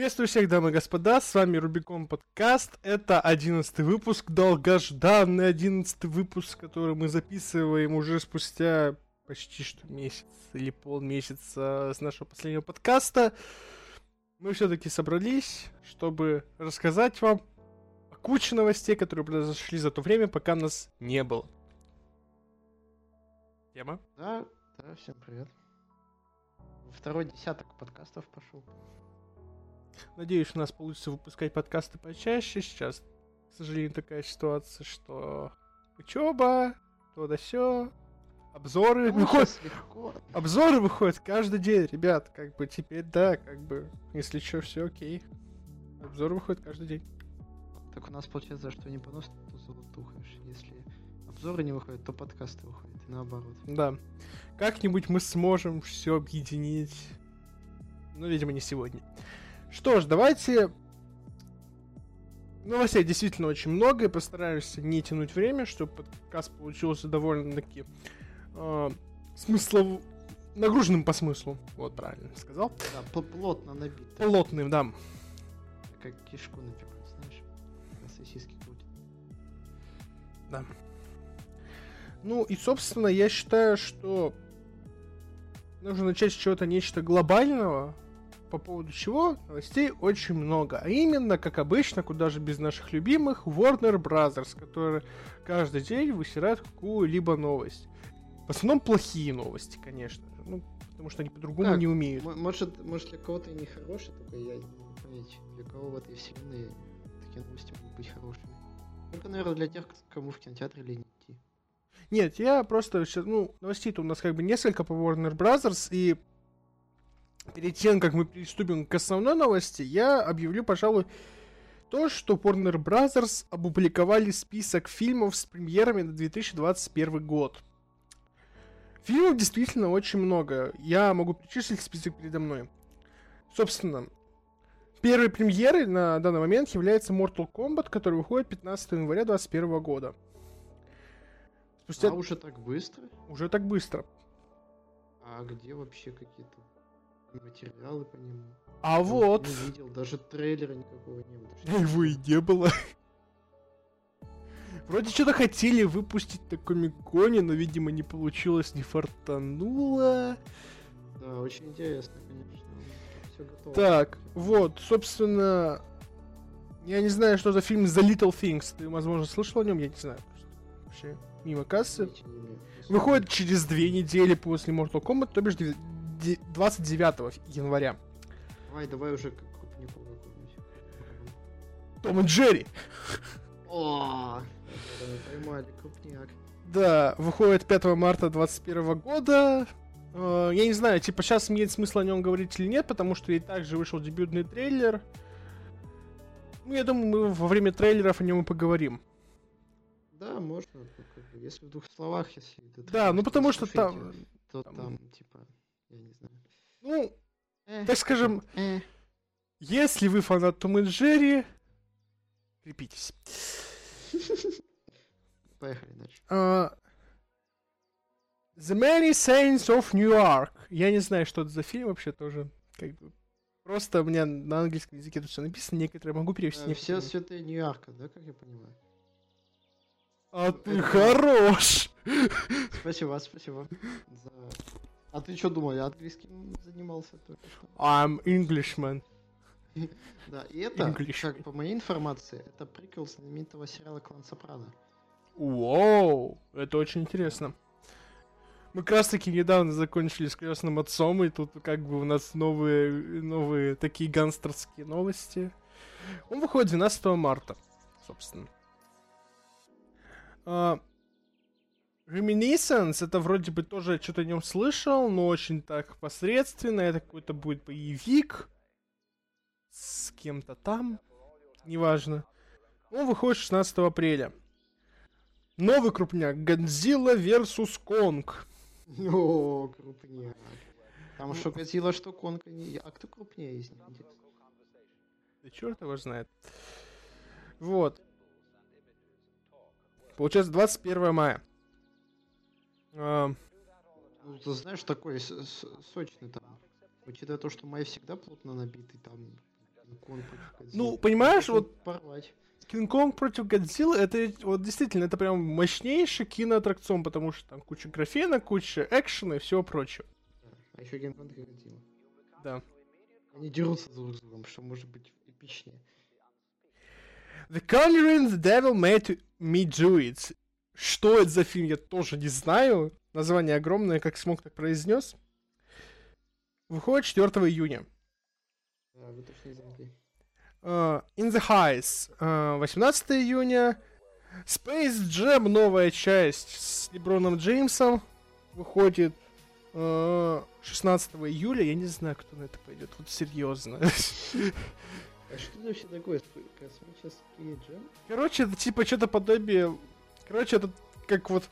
Приветствую всех, дамы и господа, с вами Рубикон Подкаст. Это одиннадцатый выпуск, долгожданный одиннадцатый выпуск, который мы записываем уже спустя почти что месяц или полмесяца с нашего последнего подкаста. Мы все-таки собрались, чтобы рассказать вам о куче новостей, которые произошли за то время, пока нас не было. Тема? Да, да, всем привет. Второй десяток подкастов пошел. Надеюсь, у нас получится выпускать подкасты почаще. Сейчас, к сожалению, такая ситуация, что учеба, то да все. Обзоры Ну, выходят. легко. Обзоры выходят каждый день, ребят. Как бы теперь, да, как бы, если что, все окей. Обзоры выходят каждый день. Так у нас получается, что не понос, то золотухаешь. Если обзоры не выходят, то подкасты выходят. И наоборот. Да. Как-нибудь мы сможем все объединить. Но, видимо, не сегодня. Что ж, давайте... Новостей действительно очень много, и постараемся не тянуть время, чтобы подкаст получился довольно-таки э, смыслов... нагруженным по смыслу. Вот, правильно сказал. Да, пл- плотно набит. Плотным, да. Как кишку напекут, знаешь. На сосиски крутят. Да. Ну и, собственно, я считаю, что нужно начать с чего-то нечто глобального, по поводу чего новостей очень много. А именно, как обычно, куда же без наших любимых, Warner Brothers, которые каждый день высирают какую-либо новость. В основном плохие новости, конечно же. Ну, потому что они по-другому не умеют. М- Может, может для кого-то и не хорошие, только я не понять, для кого в этой вселенной такие новости могут быть хорошими. Только, наверное, для тех, кому в кинотеатре лень идти. Нет, я просто ну, новостей-то у нас как бы несколько по Warner Brothers, и перед тем, как мы приступим к основной новости, я объявлю, пожалуй, то, что Warner Brothers опубликовали список фильмов с премьерами на 2021 год. Фильмов действительно очень много. Я могу перечислить список передо мной. Собственно, первой премьерой на данный момент является Mortal Kombat, который выходит 15 января 2021 года. Спустя А уже так быстро? уже так быстро. А где вообще какие-то материалы по нему? А Я вот, Не видел, даже трейлера никакого не было. его и не было. Вроде что-то хотели выпустить на Комиконе, но, видимо, не получилось, не фартануло. Да, очень интересно, конечно. Все готово. Так, вот, собственно, я не знаю, что за фильм The Little Things. Ты, возможно, слышал о нем, я не знаю. Вообще, мимо кассы. Выходит через две недели после Mortal Kombat, то бишь 29 января. Давай, давай уже крупнику какую-нибудь. Том и Джерри. О, да, поймали, крупняк. Да, выходит 5 марта 2021 года. Э, Я не знаю, типа сейчас имеет смысл о нем говорить или нет, потому что и также вышел дебютный трейлер. Ну, я думаю, мы во время трейлеров о нем и поговорим. Да, можно, если в двух словах, если... Да, ну потому что там, То там- там, типа, я не знаю. ну, Э, так скажем, э. если вы фанат Том и Джерри, крепитесь. Поехали дальше. А, The Many Saints of New York. Я не знаю, что это за фильм вообще тоже. Как бы. Просто у меня на английском языке тут все написано, некоторые могу перевести. Э, Все святые Нью-Йорка, да, как я понимаю? А ты это- хорош! Спасибо, спасибо. за- А ты что думал, я английским занимался только что? I'm Englishman. Да, и это, English. как по моей информации, это приквел знаменитого сериала «Клан Сопрано». Вау, это очень интересно. Мы как раз таки недавно закончили с крестным отцом, и тут как бы у нас новые, новые такие гангстерские новости. Он выходит 12 марта, собственно. А, Reminiscence, это вроде бы тоже что-то о нем слышал, но очень так посредственно. Это какой-то будет боевик с кем-то там, неважно. Он выходит 16 апреля. Новый крупняк. Годзилла vs. Конг. О, крупняк. Там что Годзилла, что Конг. А кто крупнее из них? Да черт его знает. Вот. Получается 21 мая. А, Ну, ты знаешь, такой сочный там. Учитывая то, что май всегда плотно набитый, там Кинг-Конг против Годзиллы. Ну, понимаешь, вот Порвать. Кинг-Конг против Годзиллы, это вот действительно, это прям мощнейший киноаттракцион, потому что там куча графена, куча экшена и всего прочего. Да. А еще Кинг-Конг и Годзилла. Да. Они дерутся друг с другом, что может быть эпичнее. The Conjuring, The Devil Made Me Do It. Что это за фильм, я тоже не знаю. Название огромное, как смог, так произнес. Выходит 4 июня. Да, вы точно замки. Uh, In the Heights uh, 18 июня. Space Jam новая часть с Леброном Джеймсом выходит uh, 16 июля. Я не знаю, кто на это пойдет. Вот серьезно. А что это вообще такое? Космический джем? Короче, это типа что-то подобие... Короче, это как вот...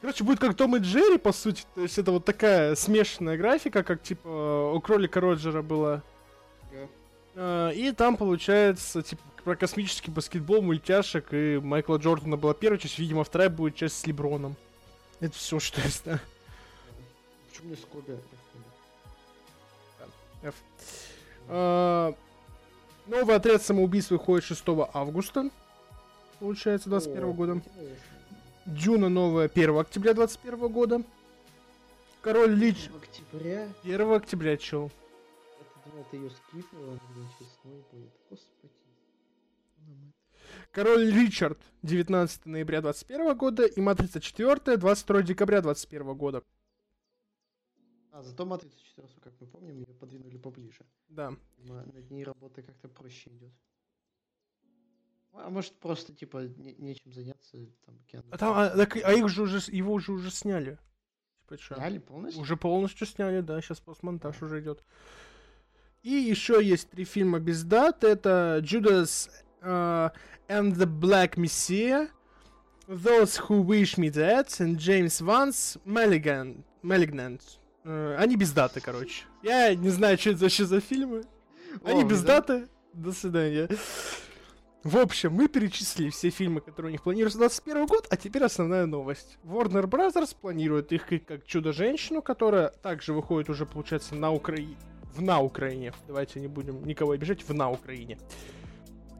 Короче, будет как Том и Джерри, по сути. То есть это вот такая смешанная графика, как типа у кролика Роджера была. Да. А, И там получается, типа, про космический баскетбол, мультяшек, и Майкла Джордана была первая часть, видимо, вторая будет часть с Леброном. Это все, что я знаю. Почему мне Скоби? F. А, Новый отряд самоубийств выходит 6 августа. Получается, 21 года. Дюна новая 1 октября 21 года. Король Лич В октябре? 1 октября, чел. Это, думал, ты ее скипнула, блин, честной будет. Господи. Король Ричард 19 ноября 21 года и Матрица 4 22 декабря 21 года. А, зато Матрицу 4, как мы помним, ее подвинули поближе. Да. На- ней работа как-то проще идет. А может просто типа не- нечем заняться там Киану А, там, а, так- а их же уже, его же уже сняли. Типа? Сняли полностью? Уже полностью сняли, да, сейчас постмонтаж уже идет. И еще есть три фильма без дат. Это Judas uh, and the Black Messiah, Those Who Wish Me Dead, and James Vance Malignant. Malignant. Э, они без даты, короче. Я не знаю, что это вообще за фильмы. Они О, без да? даты. До свидания. В общем, мы перечислили все фильмы, которые у них планируются на 21 год, а теперь основная новость. Warner Brothers планирует их как, Чудо-женщину, которая также выходит уже, получается, на Украине. В на Украине. Давайте не будем никого обижать, в на Украине.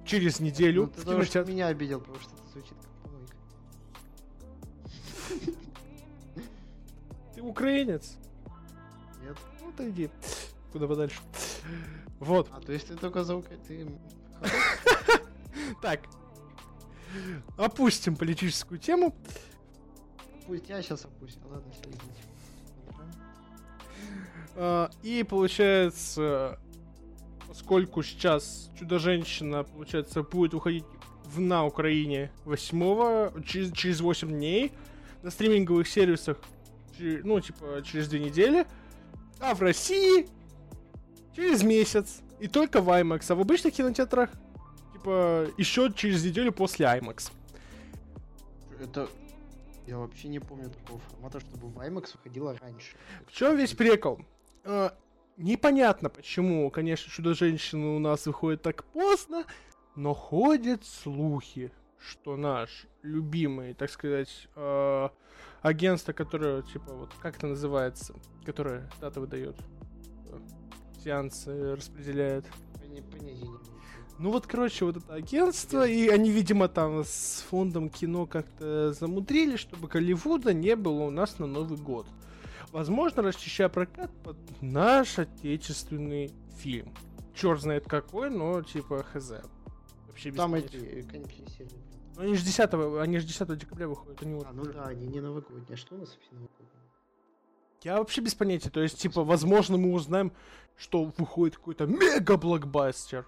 Через неделю Ну, в ты что кинотеатр- меня обидел, потому что это звучит как. Ты украинец? Нет. Ну, ты иди. Куда подальше. Вот. А, то есть ты только за Укра- ты... Так. Опустим политическую тему. Пусть я сейчас опустил. Ладно, все, извините. А, И получается, поскольку сейчас Чудо-женщина, получается, будет уходить в на Украине 8 через, через 8 дней, на стриминговых сервисах, ну, типа, через две недели, а в России через месяц. И только в IMAX, а в обычных кинотеатрах, типа, еще через неделю после IMAX. Это... Я вообще не помню такого формата, чтобы в IMAX выходило раньше. В чем весь прикол? Э, непонятно, почему, конечно, Чудо-женщина у нас выходит так поздно, но ходят слухи, что наш любимый, так сказать, э, агентство, которое, типа, вот как это называется, которое даты выдает, сеансы распределяет. Имею. Ну вот, короче, вот это агентство, и они, видимо, там с фондом кино как-то замудрили, чтобы Голливуда не было у нас на Новый год. Возможно, расчищая прокат под наш отечественный фильм. Черт знает какой, но типа хз. Вообще без Там понятия. эти конечные серии. Ну, Они же 10, они же 10 декабря выходят. Они вот А, ну да, они не новогодние. А что у нас вообще новогодние? Я вообще без понятия. То есть, типа, возможно, мы узнаем, что выходит какой-то мега-блокбастер.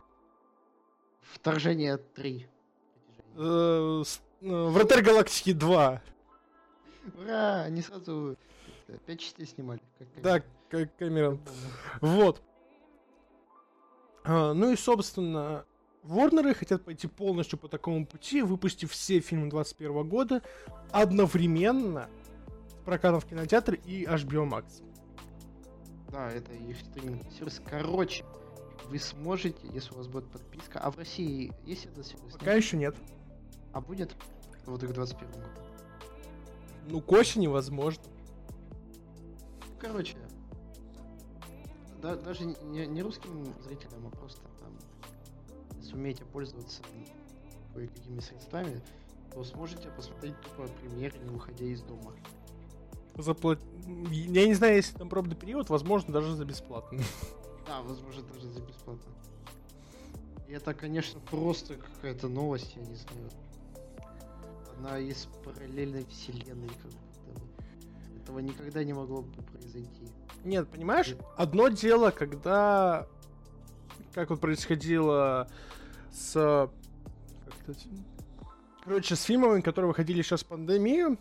Вторжение 3. Э, э, Вратарь Галактики 2. Ура! Они сразу э, пять частей снимали. Как Да, как Камерон. Вот. А, ну и, собственно, Ворнеры хотят пойти полностью по такому пути, выпустив все фильмы 21 года одновременно с прокатом в кинотеатре и HBO Max. Да, это их стриминговый сервис. Короче, вы сможете, если у вас будет подписка. А в России есть этот сервис? Пока Нет? еще нет. А будет? Вот их 21 году. Ну, к осени возможно. Короче, да, даже не, не русским зрителям, а просто там, если умеете пользоваться кое-какими средствами, то сможете посмотреть тупо премьеры, не выходя из дома. Заплат... Я не знаю, если там пробный период, возможно, даже за бесплатно. Да, возможно, даже за бесплатно. И это, конечно, просто какая-то новость, я не знаю. Одна из параллельной вселенной, как будто бы. Этого никогда не могло бы произойти. Нет, понимаешь, одно дело, когда... Как вот происходило с... Короче, с фильмами, которые выходили сейчас в пандемию,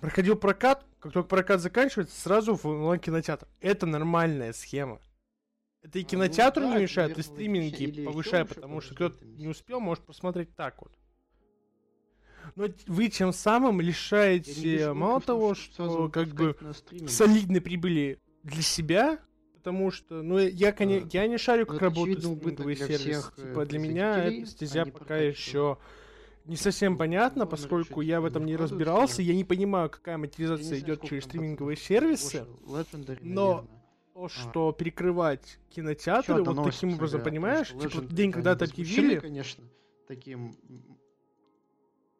проходил прокат, как только прокат заканчивается, сразу в онлайн-кинотеатр. Это нормальная схема. Это и а, кинотеатру ну, да, не мешает, и стриминги повышает, потому что кто-то не успел, может посмотреть так вот. Но вы тем самым лишаете мало того, что как бы солидной прибыли для себя, потому что, ну, я, конечно, я не шарю, как работают стриминговые сервисы. Типа, э, для меня эта стезя пока еще не совсем понятно, поскольку я в этом не разбирался, я не понимаю, какая монетизация идет через стриминговые сервисы, но то, а. что перекрывать кинотеатры, вот таким образом, понимаешь, типа день, когда это объявили... конечно, таким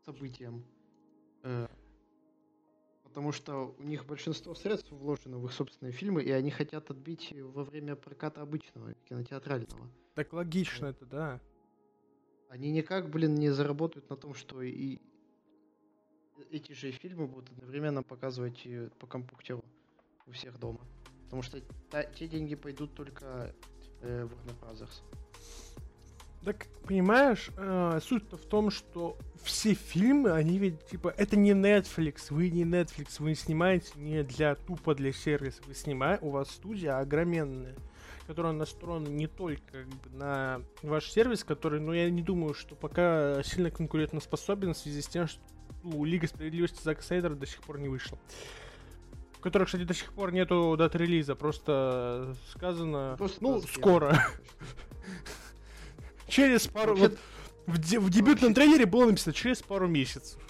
событием. Э, потому что у них большинство средств вложено в их собственные фильмы, и они хотят отбить во время проката обычного кинотеатрального. Так логично это, да. Они никак, блин, не заработают на том, что и эти же фильмы будут одновременно показывать по компьютеру у всех дома. Потому что та, те деньги пойдут только э, в Warner Brothers. Так, понимаешь, э, суть-то в том, что все фильмы, они ведь, типа, это не Netflix, вы не Netflix, вы снимаете не для тупо для сервиса, вы снимаете, у вас студия огроменная которая настроена не только на ваш сервис, который, ну, я не думаю, что пока сильно конкурентоспособен в связи с тем, что ну, Лига Справедливости Зака Снайдера до сих пор не вышла. В которой, кстати, до сих пор нету дат релиза, просто сказано, просто ну, скоро. Через пару... Вот, в, де- в дебютном трейлере было написано через пару месяцев.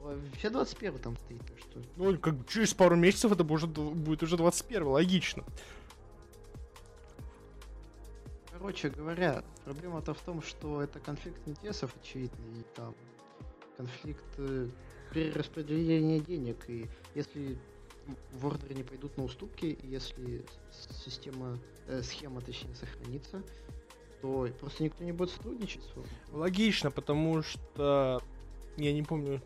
Вообще 21 там стоит, что... Ну, как через пару месяцев это будет, будет уже 21 логично. Короче говоря, проблема-то в том, что это конфликт интересов очевидный, и там конфликт э, перераспределения денег, и если в ордере не пойдут на уступки, если система, э, схема точнее сохранится, то просто никто не будет сотрудничать с. Логично, потому что я не помню,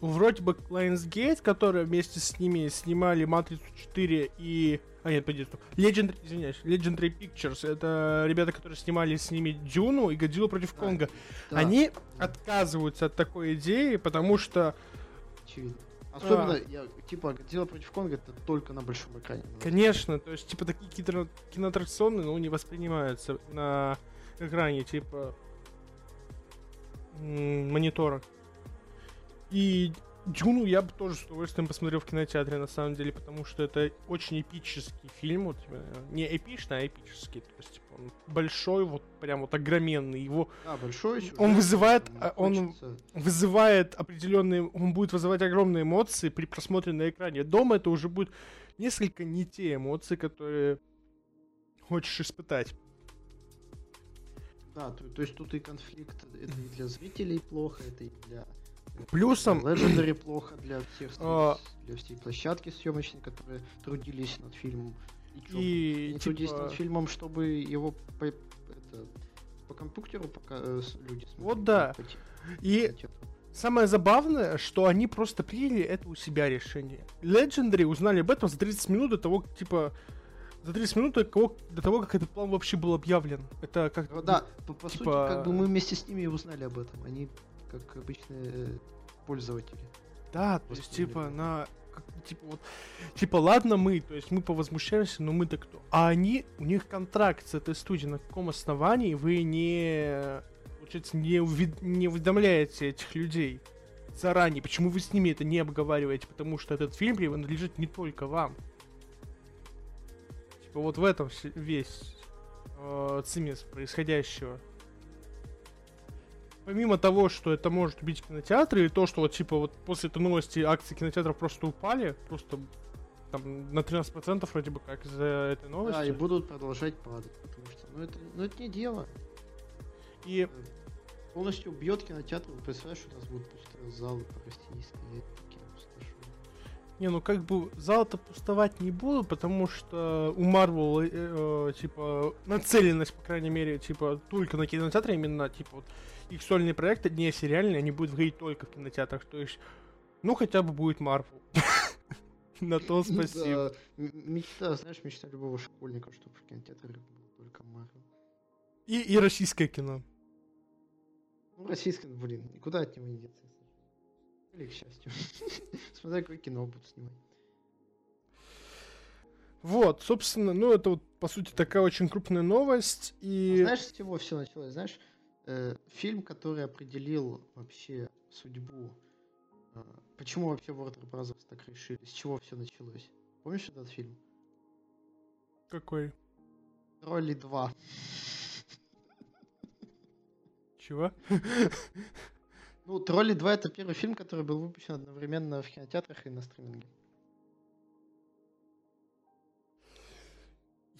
вроде бы Lionsgate, которые вместе с ними снимали Матрицу 4 и а, нет, пойди, Legend, извиняюсь, Legendary Pictures. Это ребята, которые снимали с ними Дюну и Годзиллу против Конга. Да. Они отказываются от такой идеи, потому что... Очевидно. Особенно, а, я, типа, Годзилла против Конга это только на большом экране. Конечно, то есть, типа, такие кино киноаттракционы, ну, не воспринимаются на экране, типа, монитора. И Дюну я бы тоже с удовольствием посмотрел в кинотеатре, на самом деле, потому что это очень эпический фильм, вот, э, не эпичный, а эпический, то есть, типа, он большой, вот, прям вот огроменный, его... А, большой сюжет, Он вызывает, а, он хочется... вызывает определенные, он будет вызывать огромные эмоции при просмотре на экране. Дома это уже будет несколько не те эмоции, которые хочешь испытать. Да, то, то есть тут и конфликт, это и для зрителей плохо, это и для Плюсом... Legendary плохо для всех, а... для всей площадки съемочной, которые трудились над фильмом. И, чё, и типа... трудились над фильмом, чтобы его по, это, по компьютеру пока э, люди смотрели. Вот да. По, и самое забавное, что они просто приняли это у себя решение. Legendary узнали об этом за 30 минут до того, типа, за 30 минут до того, до того, как этот план вообще был объявлен. Это как... Ну да, по, по типа... сути, как бы мы вместе с ними и узнали об этом. Они как обычные э, пользователи. Да, то есть, типа, на как, типа вот, типа, ладно мы, то есть мы повозмущаемся, но мы-то кто? А они, у них контракт с этой студией, на каком основании вы не, получается, не, увид- не уведомляете этих людей заранее? Почему вы с ними это не обговариваете? Потому что этот фильм принадлежит не только вам. Типа вот в этом весь э, цимис происходящего помимо того, что это может убить кинотеатры, и то, что вот типа вот после этой новости акции кинотеатров просто упали, просто там на 13% вроде бы как из-за этой новости. Да, и будут продолжать падать, потому что, ну это, ну это не дело. И полностью убьет кинотеатр. Представляешь, у нас будут пустые залы стоять такие пустоши. Не, ну как бы зал-то пустовать не будут, потому что у Marvel, э, э, типа, нацеленность, по крайней мере, типа, только на кинотеатры, именно, типа, вот, их сольные проекты, не сериальные, они будут выходить только в кинотеатрах, то есть, ну, хотя бы будет Marvel. На то спасибо. Мечта, знаешь, мечта любого школьника, чтобы в кинотеатре был только Marvel. И, и российское кино. Ну, российское, блин, никуда от него не деться. Или к счастью. Смотря какое кино будут снимать. Вот, собственно, ну это вот, по сути, такая очень крупная новость. И... Знаешь, с чего все началось? Знаешь, фильм, который определил вообще судьбу, э, почему вообще Warner Bros. так решили, с чего все началось? Помнишь этот фильм? Какой? Тролли 2. Чего? Ну, Тролли 2 это первый фильм, который был выпущен одновременно в кинотеатрах и на стриминге.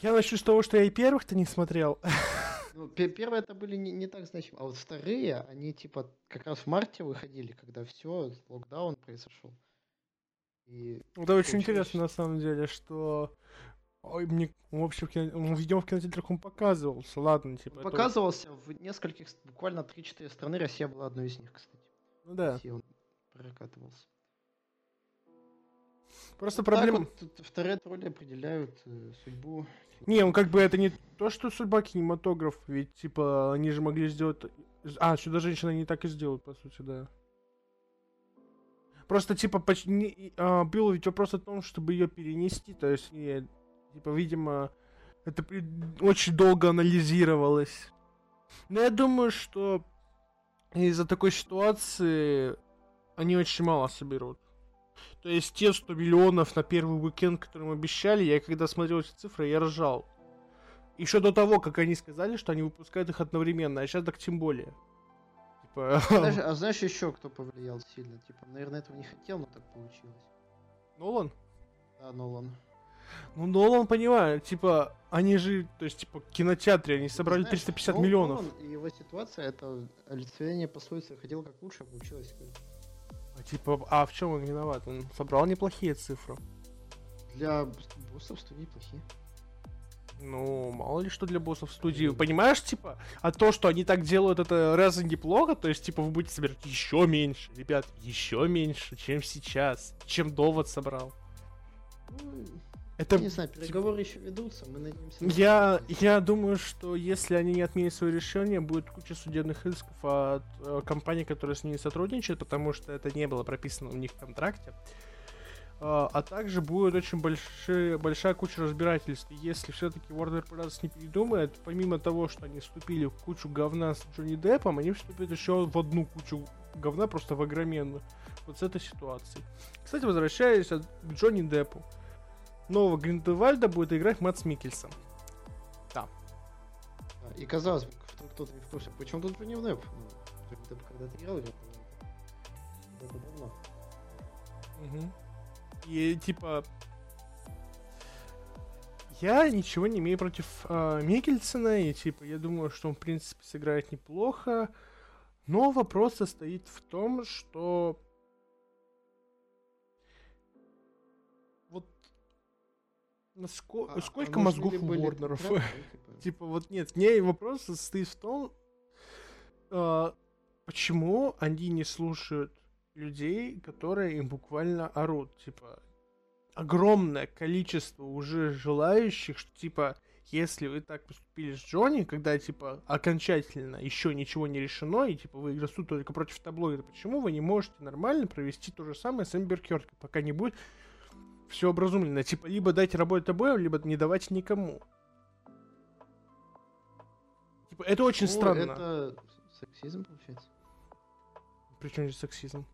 Я начну с того, что я и первых-то не смотрел. Ну, первые это были не, не так значимы, а вот вторые, они типа как раз в марте выходили, когда все, локдаун произошел. И это очень интересно на самом деле, что Ой, мне вообще в кино... ну, видимо в кинотеатрах он показывался, ладно, типа. Он показывался в нескольких, буквально 3-4 страны, Россия была одной из них, кстати. Ну да. Россия он прокатывался. Просто вот проблема... Вот, вторые тролли определяют э, судьбу. Не, он как бы это не то, что судьба кинематограф, ведь типа они же могли сделать... А, сюда женщина не так и сделают, по сути, да. Просто типа почти не, а, был ведь вопрос о том, чтобы ее перенести, то есть не, Типа, видимо, это очень долго анализировалось. Но я думаю, что из-за такой ситуации они очень мало соберут. То есть те 100 миллионов на первый уикенд, которые им обещали, я когда смотрел эти цифры, я ржал. Еще до того, как они сказали, что они выпускают их одновременно, а сейчас так тем более. Типа... Знаешь, а знаешь еще, кто повлиял сильно? Типа, наверное, этого не хотел, но так получилось. Нолан? Да, Нолан. Ну, Нолан, понимаю, типа, они же, то есть, типа, кинотеатре, они собрали Знаешь, 350 Нолан, миллионов. и его ситуация, это олицетворение пословицы «хотел как лучше, а получилось А, типа, а в чем он виноват? Он собрал неплохие цифры. Для боссов студии плохие. Ну, мало ли что для боссов студии. Понимаешь, типа, а то, что они так делают, это раз неплохо, то есть, типа, вы будете собирать еще меньше, ребят, еще меньше, чем сейчас, чем довод собрал. Ну, это... Не знаю, переговоры еще ведутся, мы надеемся... Я, я думаю, что если они не отменят свое решение, будет куча судебных исков от э, компаний, которые с ними сотрудничают, потому что это не было прописано у них в контракте. Uh, а также будет очень большие, большая куча разбирательств. Если все-таки Warner Bros. не передумает, помимо того, что они вступили в кучу говна с Джонни Деппом, они вступят еще в одну кучу говна, просто в огроменную. Вот с этой ситуацией. Кстати, возвращаясь к Джонни Деппу нового Гриндевальда будет играть Мэтс Микельсон. Да. И казалось бы, кто-то не в курсе, почему тут него Депп? Ну, Депп когда-то играл или это давно. Угу. И типа я ничего не имею против э, Микельсона, и типа я думаю, что он в принципе сыграет неплохо. Но вопрос состоит в том, что Наско... А, Сколько а мозгов у Ворнеров? Типа? типа вот нет, не вопрос состоит в том, а, почему они не слушают людей, которые им буквально орут. Типа, огромное количество уже желающих, что типа, если вы так поступили с Джонни, когда, типа, окончательно еще ничего не решено, и, типа, вы игросу только против таблоида, почему вы не можете нормально провести то же самое с Эмбер пока не будет все образумлено. Типа, либо дайте работать обоим, либо не давайте никому. Типа, это очень ну, странно. это сексизм, получается. Причем здесь сексизм?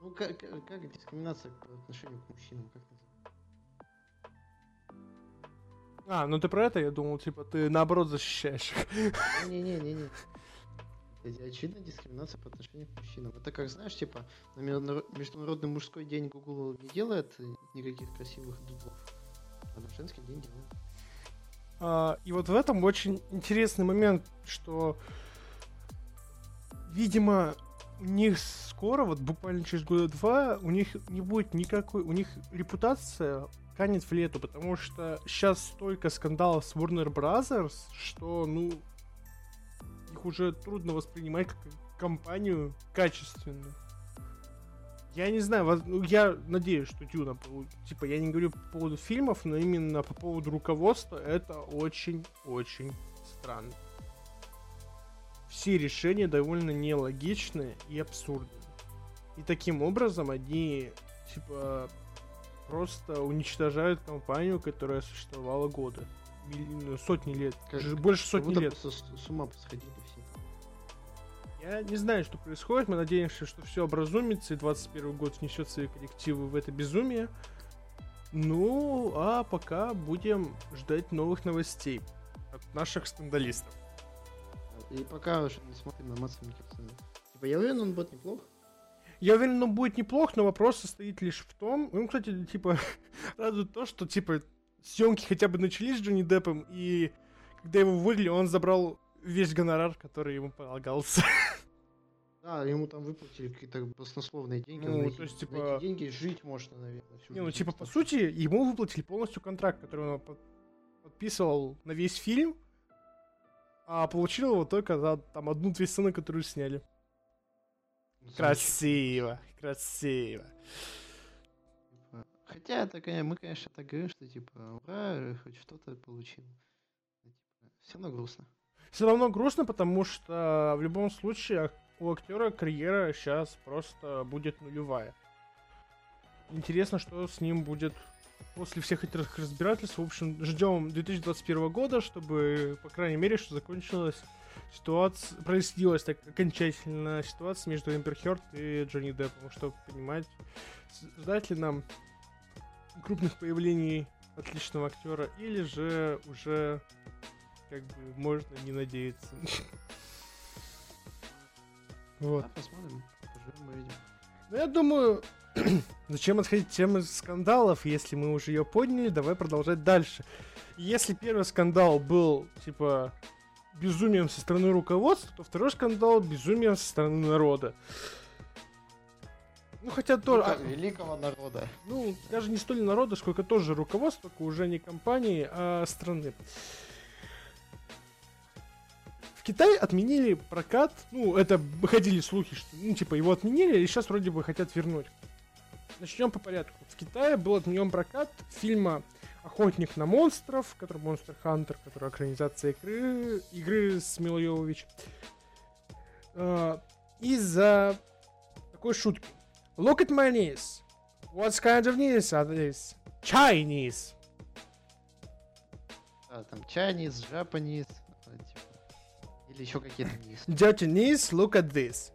Ну, как, как дискриминация по отношению к мужчинам, как называется? А, ну ты про это, я думал, типа, ты наоборот защищаешь. Не-не-не-не. Блядь, очевидная дискриминация по отношению к мужчинам. Это как, знаешь, типа, на Международный мужской день Google не делает никаких красивых дубов, а на женский день делает. А, и вот в этом очень интересный момент, что, видимо, у них скоро, вот буквально через года два, у них не будет никакой, у них репутация канет в лету, потому что сейчас столько скандалов с Warner Brothers, что, ну, их уже трудно воспринимать как компанию качественную. Я не знаю, ну, я надеюсь, что Дюна, типа, я не говорю по поводу фильмов, но именно по поводу руководства это очень-очень странно. Все решения довольно нелогичные и абсурдные. И таким образом они, типа, просто уничтожают компанию, которая существовала годы. Сотни лет. Как, больше сотни лет. С, с ума посходили. Я не знаю, что происходит. Мы надеемся, что все образумится, и 21 год внесет свои коллективы в это безумие. Ну, а пока будем ждать новых новостей от наших скандалистов. И пока уже не смотрим на Матса Микельсона. Типа, я уверен, он будет неплох. Я уверен, он будет неплох, но вопрос состоит лишь в том... Ну, кстати, типа, радует то, что, типа, съемки хотя бы начались с Джонни Деппом, и когда его вывели, он забрал весь гонорар, который ему полагался. Да, ему там выплатили какие-то баснословные деньги. Ну, на то есть, типа... На эти деньги жить можно, наверное. Не, ну, типа, по сути, ему выплатили полностью контракт, который он подписывал на весь фильм, а получил его только за там одну-две сцены, которую сняли. Ну, красиво, красиво. Типа, хотя это, мы, конечно, так говорим, что типа, ура, хоть что-то получил. Типа, все равно грустно. Все равно грустно, потому что в любом случае у актера карьера сейчас просто будет нулевая. Интересно, что с ним будет после всех этих разбирательств. В общем, ждем 2021 года, чтобы, по крайней мере, что закончилась ситуация, прояснилась так окончательно ситуация между Эмбер Хёрд и Джонни Деппом, чтобы понимать, ждать ли нам крупных появлений отличного актера, или же уже как бы можно не надеяться. Вот. А, посмотрим. Поживем, увидим. Ну, я думаю, зачем отходить темы скандалов, если мы уже ее подняли, давай продолжать дальше. Если первый скандал был, типа, безумием со стороны руководства, то второй скандал безумием со стороны народа. Ну, хотя тоже... А, великого народа. Ну, даже не столь народа, сколько тоже руководство, только уже не компании, а страны. Китай отменили прокат, ну, это ходили слухи, что, ну, типа, его отменили, и сейчас вроде бы хотят вернуть. Начнем по порядку. В Китае был отменен прокат фильма Охотник на монстров, который Monster Hunter, который экранизация игры, игры с Милой. Uh, из-за такой шутки. Look at my knees. What kind of knees are these? Chinese. А, там Chinese, Japanese. Или еще какие-то низ. Knees, look at this.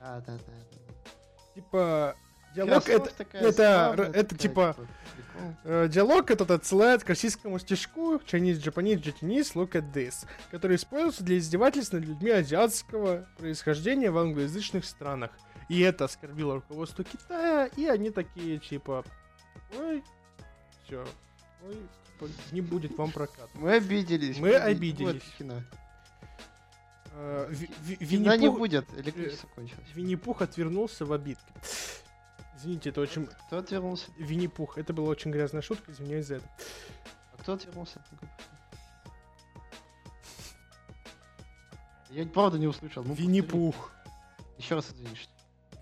А, да, да, да. Типа, диалог это, это, это типа, э, диалог этот отсылает к российскому стишку Chinese, Japanese, Japanese, look at this, который используется для издевательств над людьми азиатского происхождения в англоязычных странах. И это оскорбило руководство Китая, и они такие, типа, ой, все, ой, типа, не будет вам прокат. Мы обиделись. Мы обиделись. Винни не будет, электричество э, кончилось. Винни-Пух отвернулся в обидке. Извините, это очень... Кто отвернулся? Винни-Пух. Это была очень грязная шутка, извиняюсь за это. А кто отвернулся? Я правда не услышал. Ну, Винни-Пух. Еще раз извинишь.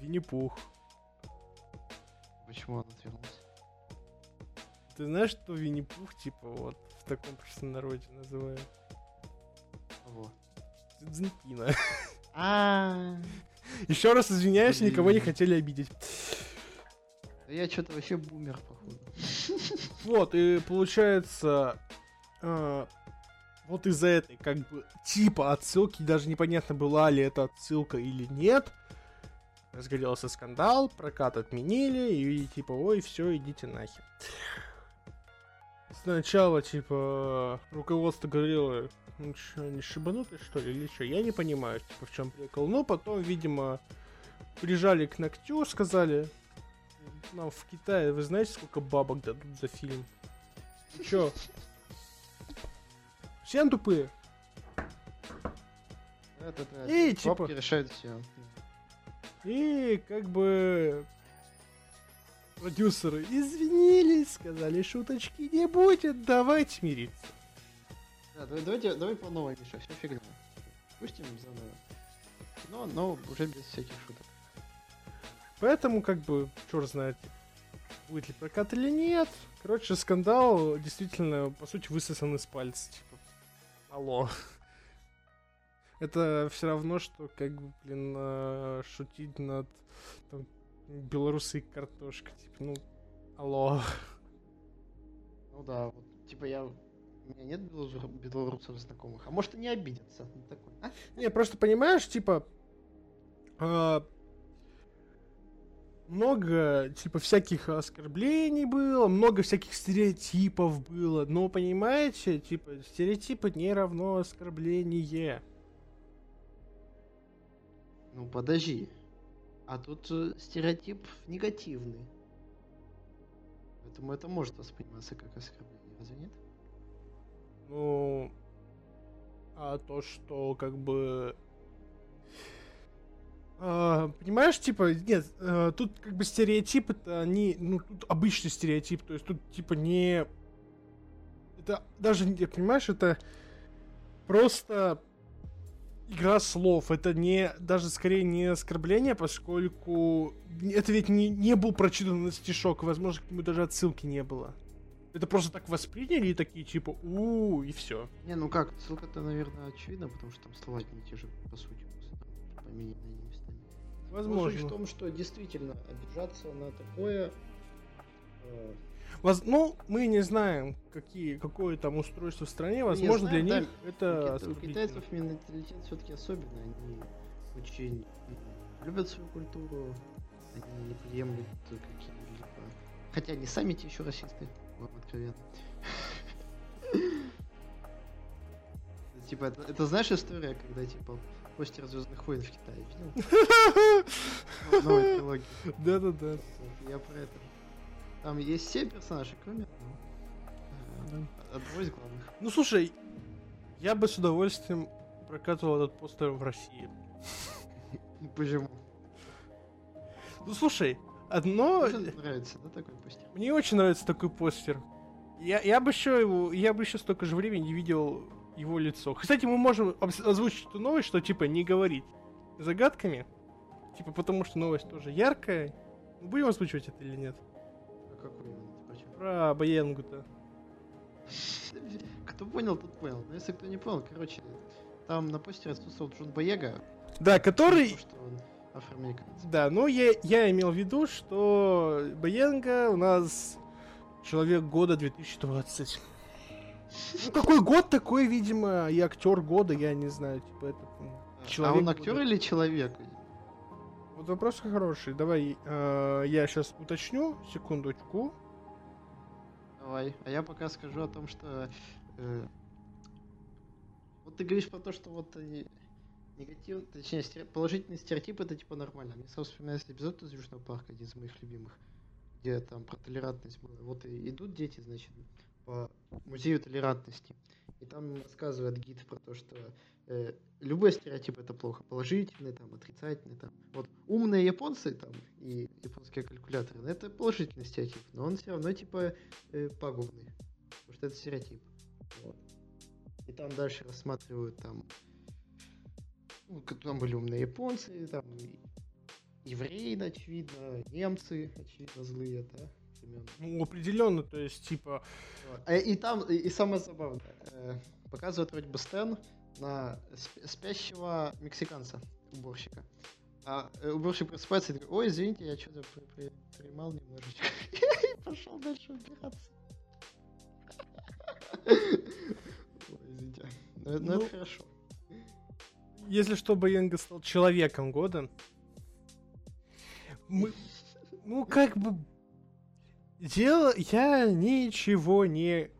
Винни-Пух. Почему он отвернулся? Ты знаешь, что Винни-Пух, типа, вот, в таком простонародье называют? Кого? Дзенпина. А. Еще раз извиняюсь, никого не хотели обидеть. Я что-то вообще бумер, походу. Вот, и получается, э, вот из-за этой, как бы, типа отсылки, даже непонятно, была ли это отсылка или нет, разгорелся скандал, прокат отменили, и типа, ой, все, идите нахер. Сначала, типа, руководство говорило, что, не шибанутый, что ли, или что? Я не понимаю, типа, в чем прикол. Но потом, видимо, прижали к ногтю, сказали, нам в Китае, вы знаете, сколько бабок дадут за фильм? Чё? Всем тупые? Это, да, И, бабки типа- решают все. И как бы продюсеры извинились, сказали, шуточки не будет, давайте мириться. Да, давай, давайте, давай по новой, Миша, все фигня. Пустим заново. Но, но уже без всяких шуток. Поэтому, как бы, черт знает, будет ли прокат или нет. Короче, скандал действительно, по сути, высосан из пальца. Типа, алло. Это все равно, что, как бы, блин, э, шутить над там, белорусой картошкой. Типа, ну, алло. Ну да, вот, типа я... У меня нет белорусов, знакомых. А может и не обидятся. Ну, такой, а? Не, просто понимаешь, типа, а, много, типа, всяких оскорблений было, много всяких стереотипов было, но, понимаете, типа, стереотипы не равно оскорбление. Ну подожди. А тут э, стереотип негативный. Поэтому это может восприниматься как оскорбление, разве нет? Ну, а то, что, как бы... а, понимаешь, типа, нет, э, тут как бы стереотип это они, ну, тут обычный стереотип, то есть тут типа не... Это даже, понимаешь, это просто игра слов, это не, даже скорее не оскорбление, поскольку это ведь не, не был прочитан стишок, и, возможно, к нему даже отсылки не было. Это просто так восприняли и такие типа у и все. Не, ну как, ссылка-то, наверное, очевидна, потому что там слова не те же, по сути, поменены местами. Но Суть в Возможно. том, что действительно обижаться на такое... э, Воз- Ну, мы не знаем, какие, какое там устройство в стране. Возможно, знаем, для да, них у, это кита- у китайцев менталитет все-таки особенный. Они очень любят свою культуру, они не приемлют какие-либо... Хотя они сами те еще расисты, вам откровенно. Типа, это, это знаешь история, когда типа постер Звездных войн в Китае видел? Трилогии. Да-да-да. Я про это. Там есть семь персонажей, кроме одного. Э, Одного из главных. Ну, слушай, я бы с удовольствием прокатывал этот постер в России. Почему? Ну, слушай, одно... Мне нравится, да, такой постер? Мне очень нравится такой постер. Я, я бы еще его, я бы еще столько же времени не видел его лицо. Кстати, мы можем озвучить эту новость, что типа не говорить загадками. Типа потому что новость тоже яркая. Мы Будем озвучивать это или нет? А чё? Про Баянгута. Кто понял, тот понял. Но если кто не понял, короче, там на постере отсутствовал Джон Боега, Да, который... потому что он афроамериканец. Да, но я, я имел в виду, что Баянга у нас человек года 2020. Ну, какой год такой, видимо, и актер года, я не знаю, типа это... а человек он актер года. или человек? Вот вопрос хороший. Давай э, я сейчас уточню, секундочку. Давай. А я пока скажу о том, что... э, вот ты говоришь про то, что вот они... Негатив, точнее, стере- положительный стереотип это типа нормально. Мне сразу вспоминается эпизод из Южного парка, один из моих любимых, где там про толерантность было. Вот и идут дети, значит, по музею толерантности. И там рассказывает гид про то, что э, любой стереотип это плохо. Положительный, там, отрицательный, там. Вот умные японцы там и японские калькуляторы, ну, это положительный стереотип, но он все равно типа э, пагубный. Потому что это стереотип. Вот. И там дальше рассматривают там там были умные японцы, там евреи, очевидно, немцы, очевидно, злые, да, времен. Ну, определенно, то есть, типа. А, И там, и, самое забавное, э, показывают вроде бы сцену на сп- спящего мексиканца, уборщика. А э, уборщик просыпается и такой, ой, извините, я что-то при- при- примал немножечко. И пошел дальше убираться. Ой, извините. Но Ну, это хорошо. Если что, Баянга стал человеком года. Мы, ну, как бы... Дело... Я ничего не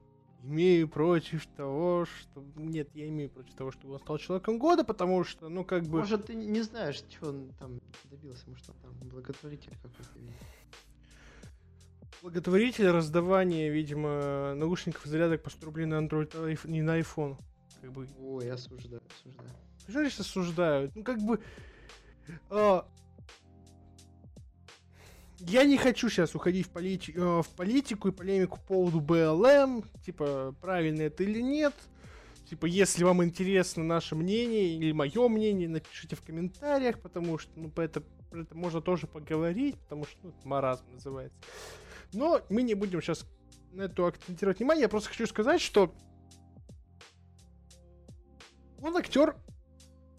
имею против того, что... Нет, я имею против того, чтобы он стал человеком года, потому что, ну, как бы... Может, ты не знаешь, чего он там добился, может, он там благотворитель какой-то. Благотворитель раздавание, видимо, наушников и зарядок по 100 рублей на Android, не на iPhone. Как бы... Ой, осуждаю, осуждаю. Что здесь осуждают? Ну, как бы... А, я не хочу сейчас уходить в, полити э, в политику и полемику по поводу БЛМ, типа, правильно это или нет. Типа, если вам интересно наше мнение или мое мнение, напишите в комментариях, потому что, ну, по это, про это можно тоже поговорить, потому что, ну, маразм называется. Но мы не будем сейчас на это акцентировать внимание, я просто хочу сказать, что он актер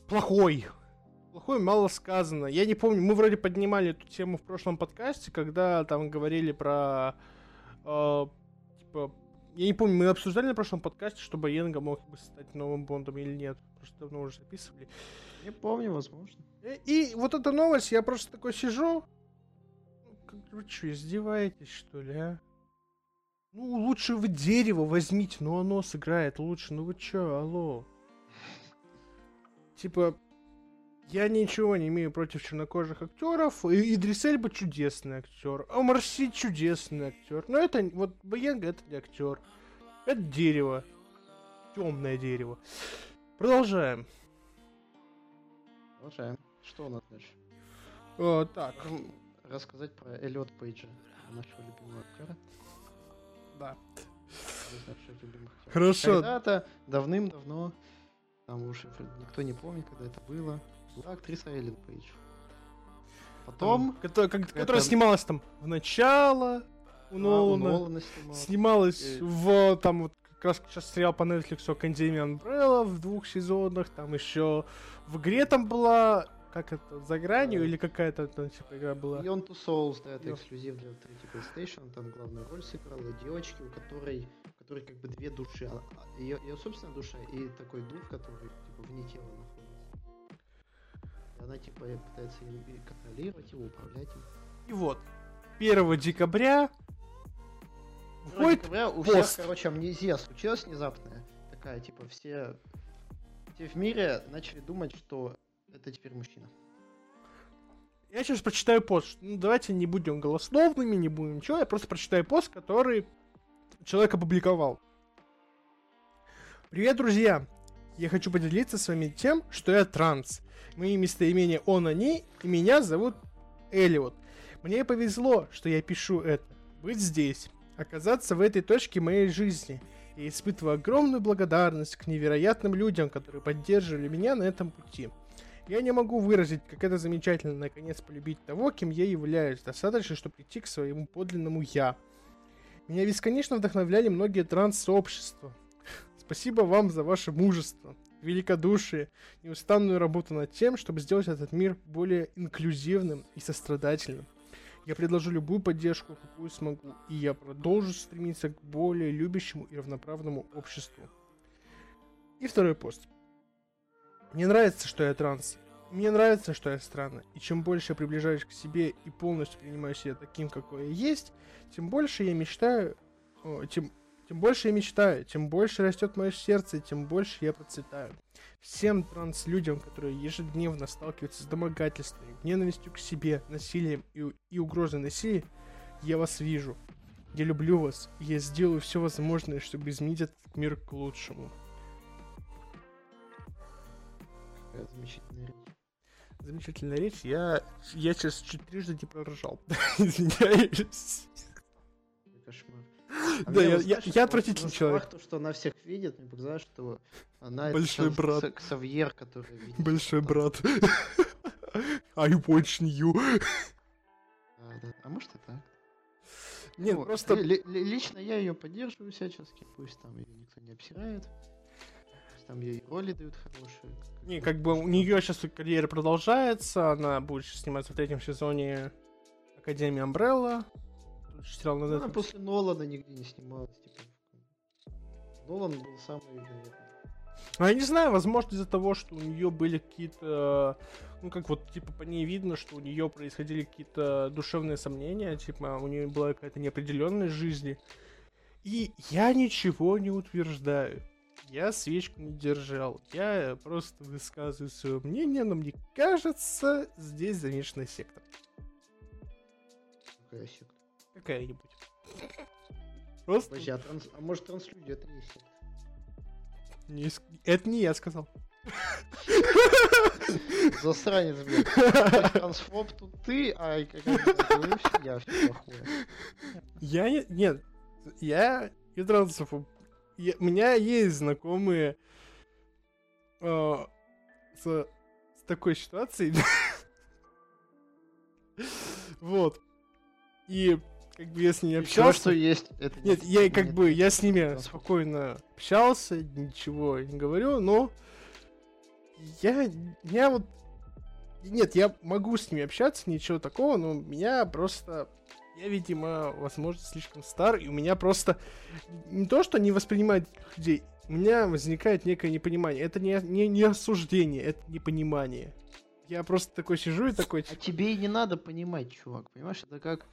плохой плохое мало сказано. Я не помню, мы вроде поднимали эту тему в прошлом подкасте, когда там говорили про... Э, типа, я не помню, мы обсуждали на прошлом подкасте, что Боенга мог бы стать новым Бондом или нет. Просто давно уже записывали. Не помню, возможно. И, э, и вот эта новость, я просто такой сижу. Ну, вы что, издеваетесь, что ли, а? Ну, лучше вы дерево возьмите, но оно сыграет лучше. Ну вы чё, алло? Типа, я ничего не имею против чернокожих актеров. И Идрис Эльба чудесный актер. А Марси чудесный актер. Но это вот Баянга это не актер. Это дерево. Темное дерево. Продолжаем. Продолжаем. Что у нас дальше? О, так. Рассказать про Эллиот Пейджа, нашего любимого актера. Да. Хорошо. Когда-то, давным-давно, там уже никто не помнит, когда это было, была актриса Эллен Пейдж. Потом... Это... которая снималась там в начало у Нолана. У Нолана снималась. снималась в там вот как раз сейчас сериал по Netflix Академия Umbrella в двух сезонах, там еще в игре там была как это, за гранью да. или какая-то там типа игра была? Beyond Two Souls, да, это эксклюзив для третьей PlayStation, там главную роль сыграла девочки, у которой, которой как бы две души, ее, ее собственная душа и такой дух, который типа вне тела находится. Она типа пытается контролировать его, управлять им. И вот, 1 декабря выходит декабря у пост. всех, короче, амнезия случилась внезапная. Такая, типа, все, все в мире начали думать, что это теперь мужчина. Я сейчас прочитаю пост. Ну, давайте не будем голословными, не будем ничего. Я просто прочитаю пост, который человек опубликовал. Привет, друзья! Я хочу поделиться с вами тем, что я транс. Мои местоимения он, они, и меня зовут Элиот. Мне повезло, что я пишу это. Быть здесь, оказаться в этой точке моей жизни. Я испытываю огромную благодарность к невероятным людям, которые поддерживали меня на этом пути. Я не могу выразить, как это замечательно наконец полюбить того, кем я являюсь, достаточно, чтобы прийти к своему подлинному «я». Меня бесконечно вдохновляли многие транс-сообщества. Спасибо вам за ваше мужество великодушие, неустанную работу над тем, чтобы сделать этот мир более инклюзивным и сострадательным. Я предложу любую поддержку, какую смогу, и я продолжу стремиться к более любящему и равноправному обществу. И второй пост. Мне нравится, что я транс. Мне нравится, что я странно. И чем больше приближаюсь к себе и полностью принимаю себя таким, какой я есть, тем больше я мечтаю, о, тем тем больше я мечтаю, тем больше растет мое сердце, тем больше я процветаю. Всем транс-людям, которые ежедневно сталкиваются с домогательствами, ненавистью к себе, насилием и, и угрозой насилия, я вас вижу. Я люблю вас, и я сделаю все возможное, чтобы изменить этот мир к лучшему. Замечательная. Замечательная речь. Я, я сейчас чуть трижды не проржал. Извиняюсь. Кошмар. А да, я, я, я отвратительный человек. То, что она всех видит, мне показалось, что она Большой это брат. Ксавьер, который видит. Большой брат. I watch you. А, да. а может и так. Нет, ну, просто... лично я ее поддерживаю всячески, пусть там ее никто не обсирает. Там ей роли дают хорошие. Не, как бы у нее сейчас карьера продолжается, она будет сниматься в третьем сезоне Академии Umbrella сериал на Netflix. Она после Нолана нигде не снималась. Типа. Нолан был самый, наверное. Ну, я не знаю, возможно, из-за того, что у нее были какие-то, ну, как вот, типа, по ней видно, что у нее происходили какие-то душевные сомнения, типа, у нее была какая-то неопределенность жизни. И я ничего не утверждаю. Я свечку не держал. Я просто высказываю свое мнение, но мне кажется, здесь замешанный сектор. Какая секта? Какая-нибудь. Просто... Подожди, а, транс... а может транслюди это не секта? Не... Это не я сказал. Засранец, блядь. Трансфоб тут ты, а я все плохое. Я не... Нет, я не трансфоб. Я... У меня есть знакомые э, с... с такой ситуацией. вот. И как бы я с ними общался. Все, что есть, это Нет, я как бы, я с ними спокойно общался, ничего не говорю, но я, я вот, нет, я могу с ними общаться, ничего такого, но меня просто, я, видимо, возможно, слишком стар, и у меня просто не то, что не воспринимать людей, у меня возникает некое непонимание. Это не, не, не осуждение, это непонимание. Я просто такой сижу и такой... А тебе и не надо понимать, чувак, понимаешь? Это как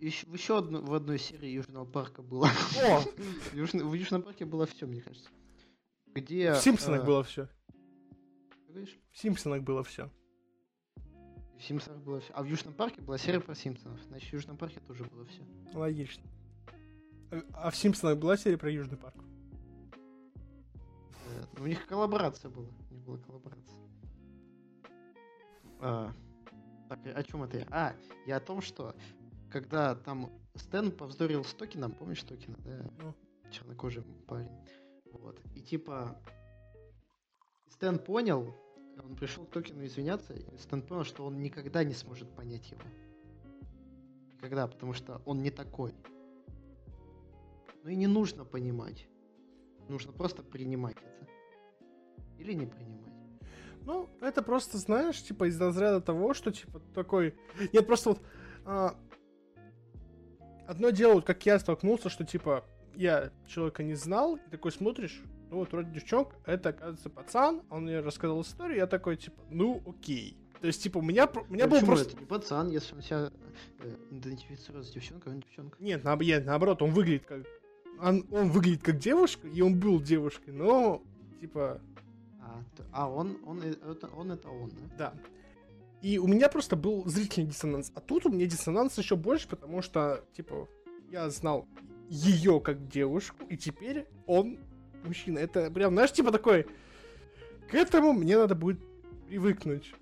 еще, в еще одну, в одной серии Южного парка было. О! в, Южном, в Южном парке было все, мне кажется. Где... В Симпсонах а... было все. В Симпсонах было все. В Симпсонах было все. А в Южном парке была серия про Симпсонов. Значит, в Южном парке тоже было все. Логично. А в Симпсонах была серия про Южный парк? Нет, у них коллаборация была. У них была коллаборация. А, так, о чем это я? А, я о том, что когда там Стэн повздорил с Токином, помнишь Токина, да? Ну. Чернокожий парень. Вот. И типа Стэн понял, он пришел к Токину извиняться, и Стэн понял, что он никогда не сможет понять его. Никогда, потому что он не такой. Ну и не нужно понимать. Нужно просто принимать это. Или не принимать. Ну, это просто, знаешь, типа из разряда того, что типа такой... Нет, просто вот... А... Одно дело, вот как я столкнулся, что типа я человека не знал, и такой смотришь, ну вот вроде девчонка, это оказывается пацан, он мне рассказал историю, я такой типа, ну окей. То есть, типа, у меня, у меня был просто... это не пацан, если он себя э, идентифицирует с девчонкой, он девчонка? Нет, на, нет, наоборот, он выглядит как... Он, он выглядит как девушка, и он был девушкой, но, типа... А, то, а он, он, это, он это он, да? Да. И у меня просто был зрительный диссонанс. А тут у меня диссонанс еще больше, потому что, типа, я знал ее как девушку, и теперь он мужчина. Это прям, знаешь, типа такой... К этому мне надо будет привыкнуть.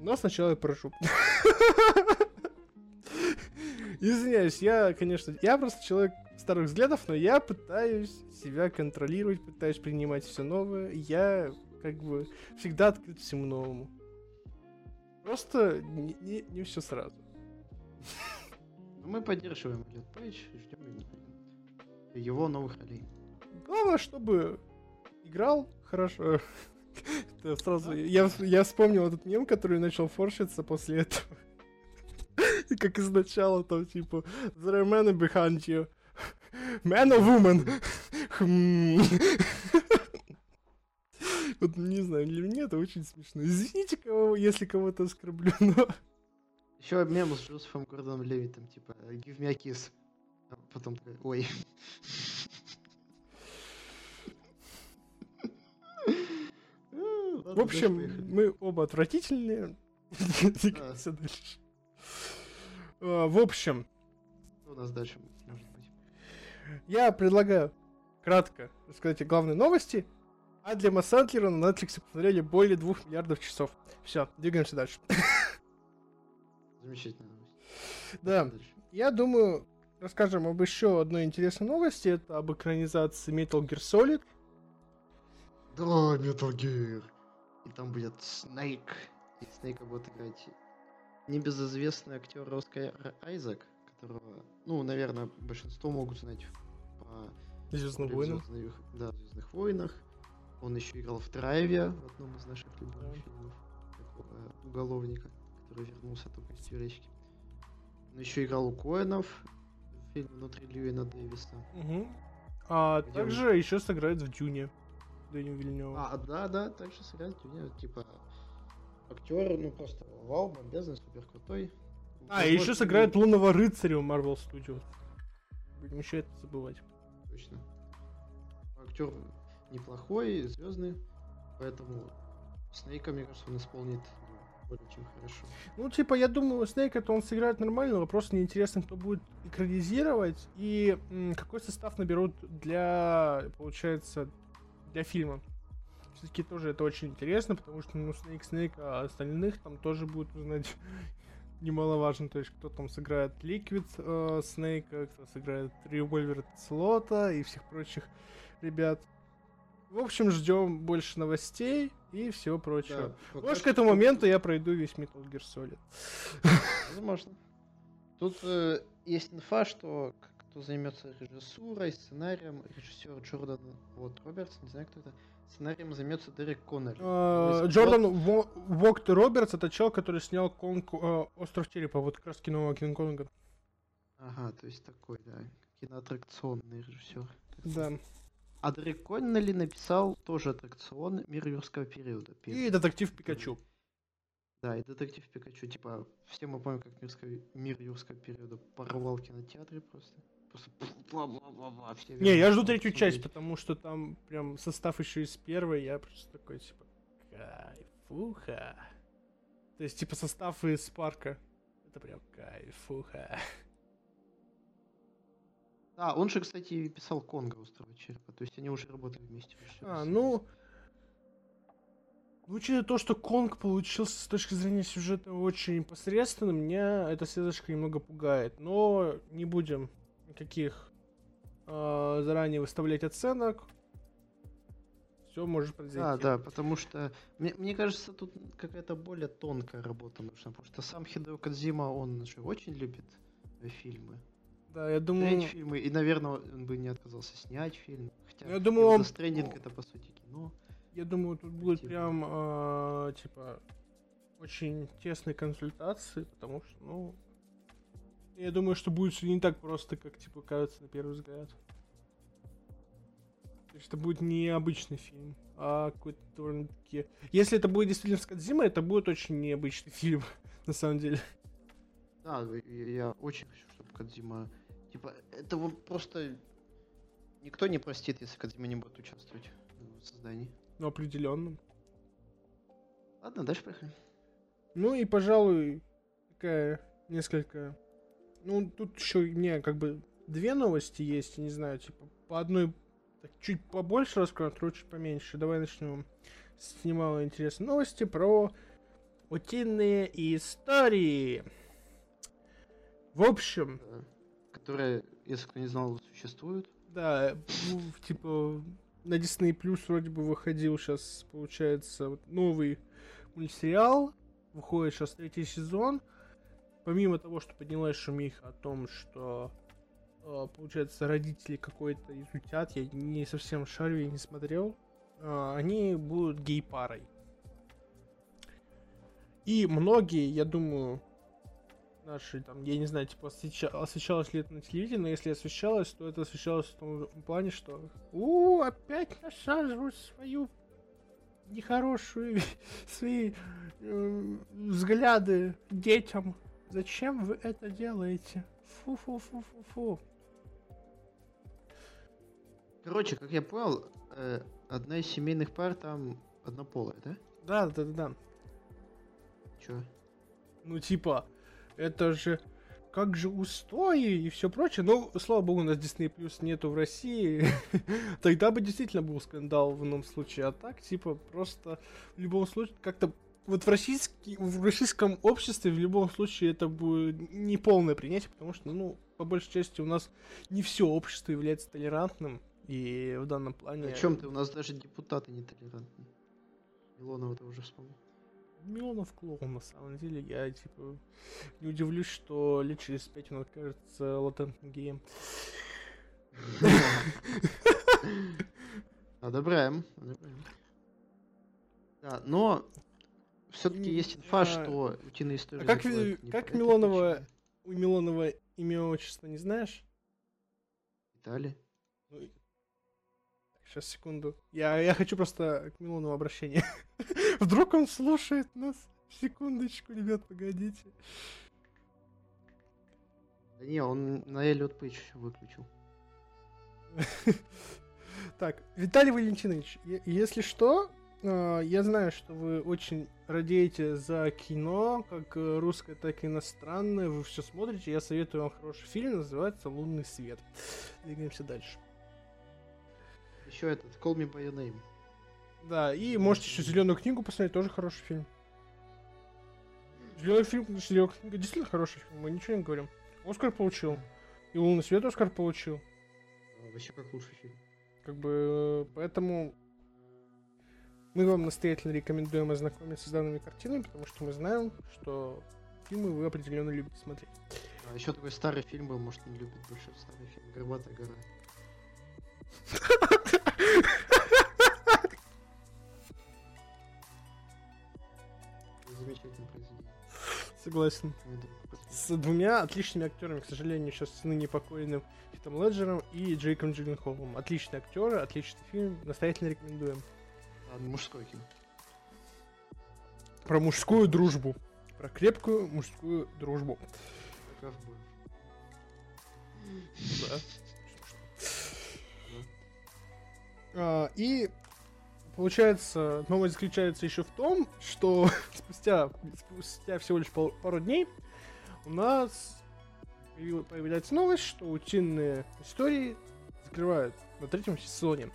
Но сначала я прошу. Извиняюсь, я, конечно, я просто человек старых взглядов, но я пытаюсь себя контролировать, пытаюсь принимать все новое. Я как бы всегда открыт всему новому. Просто не, не, не все сразу. Мы поддерживаем Эллиот Пейдж, ждем его новых ролей. Главное, чтобы играл хорошо. Сразу я, я вспомнил этот мем, который начал форшиться после этого. И как изначало там типа There are men behind you. Man or woman? Хм. Вот не знаю, для меня это очень смешно. Извините, кого, если кого-то оскорблю, но... Еще мем с Джозефом Гордоном Левитом, типа, give me a kiss. А потом такой, ой. В общем, мы оба отвратительные. Двигаемся дальше. А, в общем. Что у нас дальше может быть? Я предлагаю кратко рассказать о главной новости. А для Массантлера на Netflix посмотрели более двух миллиардов часов. Все, двигаемся дальше. Замечательная новость. Да, я думаю, расскажем об еще одной интересной новости. Это об экранизации Metal Gear Solid. Да, Metal Gear. И там будет Снейк. И Снейка будет играть небезызвестный актер Оскар Айзек, которого, ну, наверное, большинство могут знать по Звездным войнам. Да, Звездных войнах. Он еще играл в Драйве, в одном из наших любимых да. фильмов, такого уголовника, который вернулся только из тюрячки. Он еще играл у Коэнов в фильме «Внутри Льюина Дэвиса». Угу. А Где также он... еще сыграет в Дюне. Дэнни Вильнева. А, да, да, также сыграть Дюня, типа, актер, ну просто вау, бомбезный, супер крутой. А, и еще сыграет лунного рыцаря у Marvel Studios. Будем еще это забывать. Точно. Актер неплохой, звездный, поэтому Снейка, мне кажется, он исполнит более чем хорошо. Ну, типа, я думаю, Снейк это он сыграет нормально, вопрос неинтересно, кто будет экранизировать и м, какой состав наберут для, получается, для фильма. Все-таки тоже это очень интересно, потому что, ну, Снейк Снейк, а остальных там тоже будет узнать немаловажно, то есть кто там сыграет Ликвид э, Снейка, кто сыграет Револьвер Слота и всех прочих ребят. В общем, ждем больше новостей и всего прочего. Да, Может, к этому тут- моменту я пройду весь Metal Gear Solid. Возможно. Тут э, есть инфа, что кто займется режиссурой, сценарием, режиссер Джордан вот, Робертс, не знаю кто это, сценарием займется Дерек То есть Джордан Во- Вогт Робертс это чел, который снял Конг, э, Остров Черепа, вот как раз кино Кинг-Конга. Ага, то есть такой, да, киноаттракционный режиссер. Да. А Дерек Коннелли написал тоже аттракцион «Мир юрского периода». первый. И детектив Пикачу. Да, и детектив Пикачу, типа, все мы помним, как мир юрского периода порвал в кинотеатре просто. Бла-бла-бла-бла. Не, я жду третью часть, потому что там прям состав еще из первой, я просто такой, типа, кайфуха. То есть, типа, состав из парка. Это прям кайфуха. А, он же, кстати, писал Конга острова черепа, то есть они уже работали вместе. А, ну... Ну, учитывая то, что Конг получился с точки зрения сюжета очень посредственным, меня эта связочка немного пугает. Но не будем никаких а, заранее выставлять оценок. Все может произойти. Да, да, потому что мне, мне кажется, тут какая-то более тонкая работа нужна, потому что сам Хидео Кадзима, он же очень любит э, фильмы. Да, я думаю... Смотреть фильмы, и, наверное, он бы не отказался снять фильм. Хотя Я думаю, он- Stranding это, по сути, кино. Я думаю, тут будет Типа. прям, а, типа, очень тесные консультации, потому что, ну, я думаю, что будет всё не так просто, как, типа, кажется на первый взгляд. То есть это будет не обычный фильм, а какой-то довольно-таки... Если это будет действительно с Кодзимой, это будет очень необычный фильм, на самом деле. Да, я очень хочу, чтобы Кадзима... Типа, это вот просто... Никто не простит, если Кадзима не будет участвовать в создании. Но определенно. Ладно, дальше поехали. Ну и, пожалуй, такая несколько... Ну, тут еще у меня как бы две новости есть, не знаю, типа, по одной так, чуть побольше раскроем, вторую чуть поменьше. Давай начнем с немало интересной новости про утиные истории. В общем, Э, Которая, если кто не знал, существует. да, ну, типа, на Disney Plus вроде бы выходил сейчас, получается, вот новый мультсериал. Выходит сейчас третий сезон. Помимо того, что поднялась шумиха о том, что, э, получается, родители какой-то из утят, я не совсем шарю, я не смотрел, э, они будут гей-парой. И многие, я думаю, наши, там, я не знаю, типа, освеща- освещалось ли это на телевидении, но если освещалось, то это освещалось в том плане, что у опять насаживают свою нехорошую, свои э, взгляды детям. Зачем вы это делаете? Фу-фу-фу-фу-фу. Короче, как я понял, э, одна из семейных пар там однополая, да? Да, да, да, да. Чё? Ну, типа, это же как же устои и все прочее. Ну, слава богу, у нас Disney Plus нету в России. Тогда бы действительно был скандал в ином случае. А так, типа, просто в любом случае, как-то вот в, российский, в российском обществе в любом случае это будет не полное принятие, потому что, ну, по большей части у нас не все общество является толерантным. И в данном плане... О чем ты? У нас даже депутаты нетолерантны. Милонова ты уже вспомнил. Миллионов клоун, на самом деле. Я, типа, не удивлюсь, что лет через пять он окажется латентным геем. Одобряем. одобряем. Да, но все-таки есть инфа, а, что утиные истории. А как, как Милонова, у Милонова имя отчество не знаешь? Виталий. Сейчас, секунду. Я, я хочу просто к Милонову обращение. Вдруг он слушает нас? Секундочку, ребят, погодите. Да не, он на Эллиот Пейдж выключил. Так, Виталий Валентинович, если что, я знаю, что вы очень радеете за кино, как русское, так и иностранное. Вы все смотрите. Я советую вам хороший фильм, называется «Лунный свет». Двигаемся дальше. Еще этот «Call me by your name». Да, и можете еще «Зеленую книгу» посмотреть, тоже хороший фильм. Зеленый фильм, Зеленая книга действительно хороший фильм, мы ничего не говорим. Оскар получил. И «Лунный свет» Оскар получил. А, вообще как лучший фильм. Как бы, поэтому мы вам настоятельно рекомендуем ознакомиться с данными картинами, потому что мы знаем, что фильмы вы определенно любите смотреть. А еще такой старый фильм был, может, не любит больше старый фильм «Горбатая гора». Замечательное произведение. Согласен. С двумя отличными актерами, к сожалению, сейчас с ныне покойным Хитом Леджером и Джейком Джилленхолом. Отличные актеры, отличный фильм, настоятельно рекомендуем. Ладно, мужской кино. Про мужскую дружбу. Про крепкую мужскую дружбу. Да. А, и получается, новость заключается еще в том, что спустя, спустя всего лишь пол, пару дней у нас появляется новость, что утиные истории закрывают на третьем сезоне.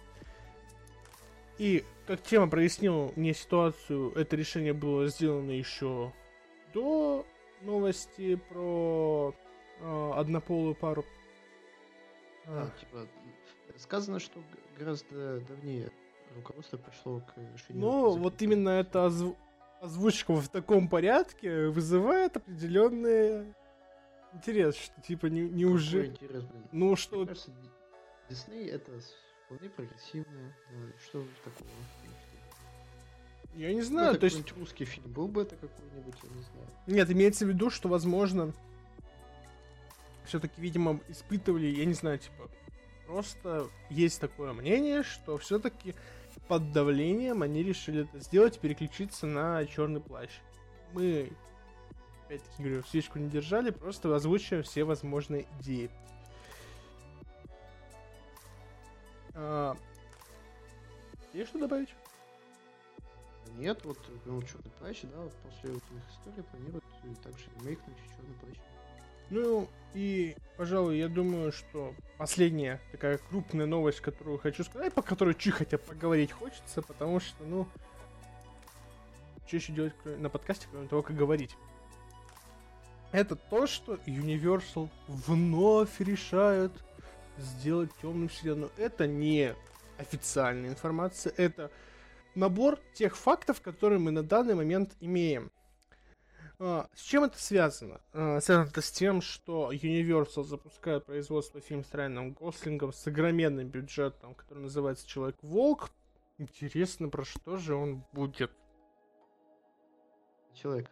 И как тема прояснила мне ситуацию, это решение было сделано еще до новости про э, однополую пару. А, типа, сказано, что гораздо давнее руководство пришло к решению. Ну, вот именно эта озв... озвучка в таком порядке вызывает определенный интерес, что типа не, неужели... интерес, блин? Ну, что... Мне кажется, Дисней это вполне прогрессивное. Что такого? Я не знаю, ну, то есть... русский фильм был бы это какой-нибудь, я не знаю. Нет, имеется в виду, что, возможно, все-таки, видимо, испытывали, я не знаю, типа, просто есть такое мнение, что все-таки под давлением они решили это сделать, переключиться на черный плащ. Мы, опять-таки говорю, свечку не держали, просто озвучиваем все возможные идеи. А... Есть что добавить? Нет, вот ну, черный плащ, да, вот после вот их истории планируют также ремейкнуть черный плащ. Ну, и, пожалуй, я думаю, что последняя такая крупная новость, которую хочу сказать, по которой хотя поговорить хочется, потому что, ну, что еще делать на подкасте, кроме того, как говорить. Это то, что Universal вновь решают сделать темную вселенную. Это не официальная информация, это набор тех фактов, которые мы на данный момент имеем. А, с чем это связано? А, связано это с тем, что Universal запускает производство фильма с Райаном Гослингом с огроменным бюджетом, который называется Человек-волк. Интересно, про что же он будет? Человек.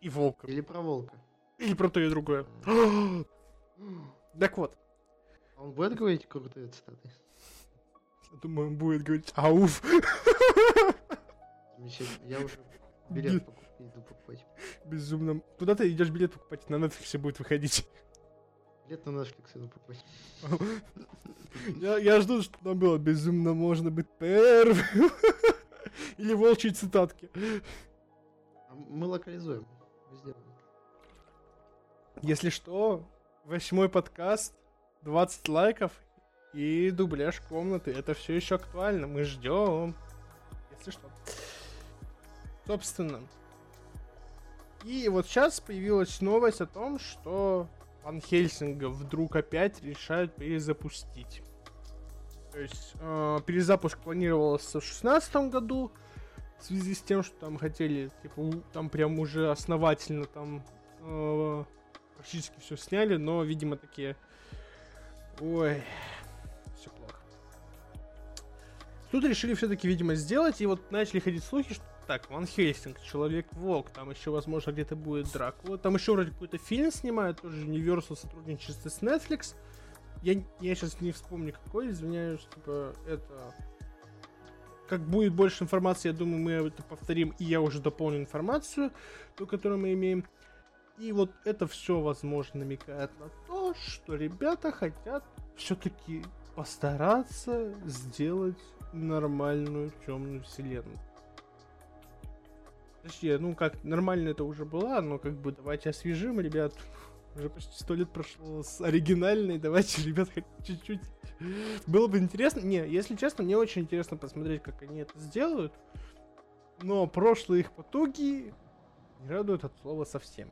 И волка. Или про волка. Или про то и другое. так вот. Он будет говорить крутые цитаты? Думаю, он будет говорить ауф. Замечательно. Я уже билет покупаю, иду покупать. Безумно. Куда ты идешь билет покупать? На Netflix будет выходить. Билет на Netflix иду покупать. я, я жду, что там было безумно можно быть первым. Или волчьи цитатки. А мы локализуем. Сделаем. Если что, восьмой подкаст, 20 лайков и дубляж комнаты. Это все еще актуально. Мы ждем. Если что. Собственно. И вот сейчас появилась новость о том, что Ван Хельсинга вдруг опять решают перезапустить. То есть э, перезапуск планировался в 2016 году в связи с тем, что там хотели, типа, там прям уже основательно там э, практически все сняли, но, видимо, такие, ой, Тут решили все-таки, видимо, сделать, и вот начали ходить слухи, что так, Ван Хельсинг, Человек-волк, там еще, возможно, где-то будет Дракула, там еще вроде какой-то фильм снимают, тоже Universal сотрудничает с Netflix. Я, я сейчас не вспомню какой, извиняюсь, типа, это... Как будет больше информации, я думаю, мы это повторим, и я уже дополню информацию, ту, которую мы имеем. И вот это все, возможно, намекает на то, то, что ребята хотят все-таки постараться сделать нормальную темную вселенную. Точнее, ну как, нормально это уже была, но как бы давайте освежим, ребят. Уже почти сто лет прошло с оригинальной, давайте, ребят, чуть-чуть. Было бы интересно. Не, если честно, мне очень интересно посмотреть, как они это сделают. Но прошлые их потуги не радуют от слова совсем.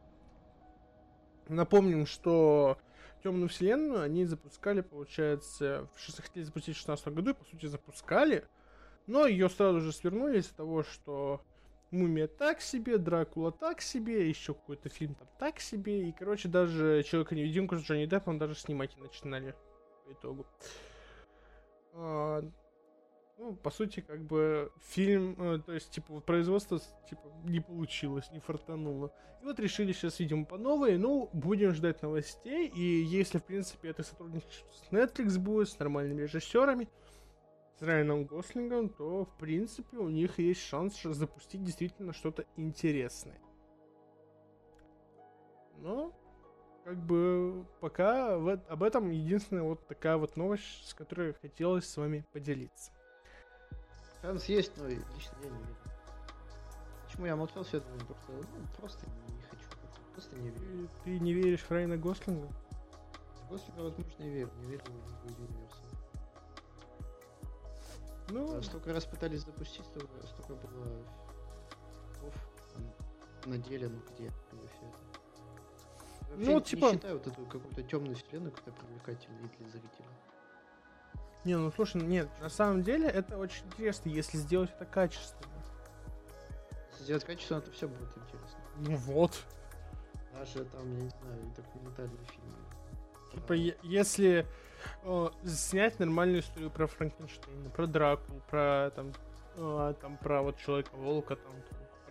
Напомним, что Темную Вселенную они запускали, получается, в, хотели запустить в 16 году, и, по сути, запускали. Но ее сразу же свернули из-за того, что Мумия так себе, Дракула так себе, еще какой-то фильм там так себе. И, короче, даже Человека-невидимку с Джонни Деппом даже снимать не начинали по итогу. А, ну, по сути, как бы фильм, э, то есть, типа, производство, типа, не получилось, не фартануло. И вот решили сейчас, видимо, по новой, ну, будем ждать новостей, и если, в принципе, это сотрудничество с Netflix будет, с нормальными режиссерами, с Райаном Гослингом, то, в принципе, у них есть шанс запустить действительно что-то интересное. Но, как бы, пока в, об этом единственная вот такая вот новость, с которой хотелось с вами поделиться. Шанс есть, но лично я не верю. Почему я молчал все это? Просто, ну, просто не хочу. Просто не верю. Ты, не веришь в Райана Гослинга? Гослинга, возможно, и верю. Не верю в Universal. Ну... А столько раз пытались запустить, столько, столько было на деле, ну где, все это. Вообще ну, типа... не считаю вот эту какую-то темную вселенную, которая привлекательной для зрителя. Не, ну слушай, нет, на самом деле это очень интересно, если сделать это качественно. Если сделать качественно, то все будет интересно. Ну вот. Даже там, я не знаю, документальные фильмы. Типа, если о, снять нормальную историю про Франкенштейна, про Дракулу, про там, о, там про вот Человека-волка, там,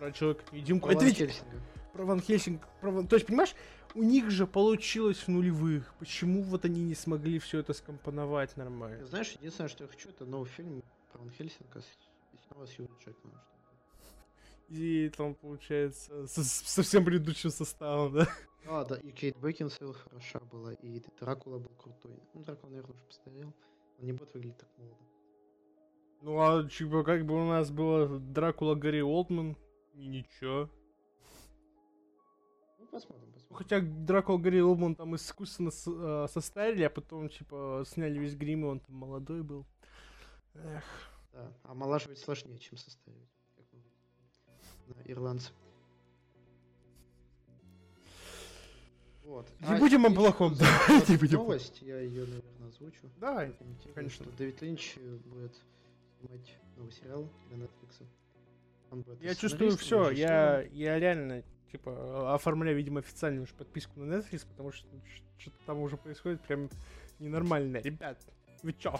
про Человека-невидимку. Про это Ван ведь... Хельсинга. Про Ван Хельсинг. Про... То есть, понимаешь, у них же получилось в нулевых. Почему вот они не смогли все это скомпоновать нормально? Знаешь, единственное, что я хочу, это новый фильм про Ван Хельсинга и снова с Юрой Джекманом. И там, получается, со совсем предыдущим составом, да? А, да, и Кейт Бекинсейл хороша была, и Дракула был крутой. Ну, Дракула, наверное, уже постарел. Он не будет выглядеть так молодо. Ну, а типа, как бы у нас было Дракула Гарри Олдман, и ничего. Ну, посмотрим. Хотя Дракула Гарри Олдман там искусственно э, состарили, а потом, типа, сняли весь грим, и он там молодой был. Эх. Да, а омолаживать сложнее, чем составить. Как мы... Да, ирландцы. Вот. Не а будем о плохом, да. Не будем. Новость, я ее, наверное, озвучу. Давай, конечно. Что Дэвид Линч будет снимать новый сериал для Netflix. Я чувствую все, я, я реально, типа, оформляю, видимо, официальную уж подписку на Netflix, потому что что-то там уже происходит прям ненормально. Ребят, вы чё?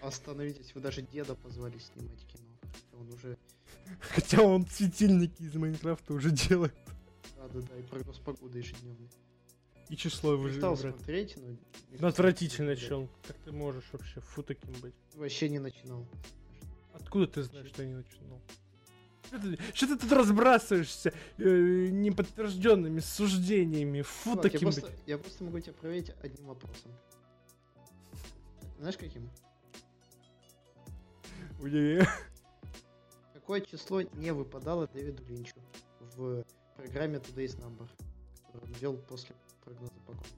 Остановитесь, вы даже деда позвали снимать кино. Он уже... Хотя он светильники из Майнкрафта уже делает. Да-да-да, и прогноз погоды ежедневный. И число его же смотреть, но... Ну, отвратительно, чел. Как ты можешь вообще фу таким быть? Вообще не начинал. Откуда ты знаешь, что я не начинал? Что ты, что ты тут разбрасываешься э, неподтвержденными суждениями? Фу вот, таким я просто, быть. я просто могу тебя проверить одним вопросом. Знаешь каким? Удиви. Какое число не выпадало Дэвиду Линчу в программе Today's Number, которую он вел после прогноза погоды.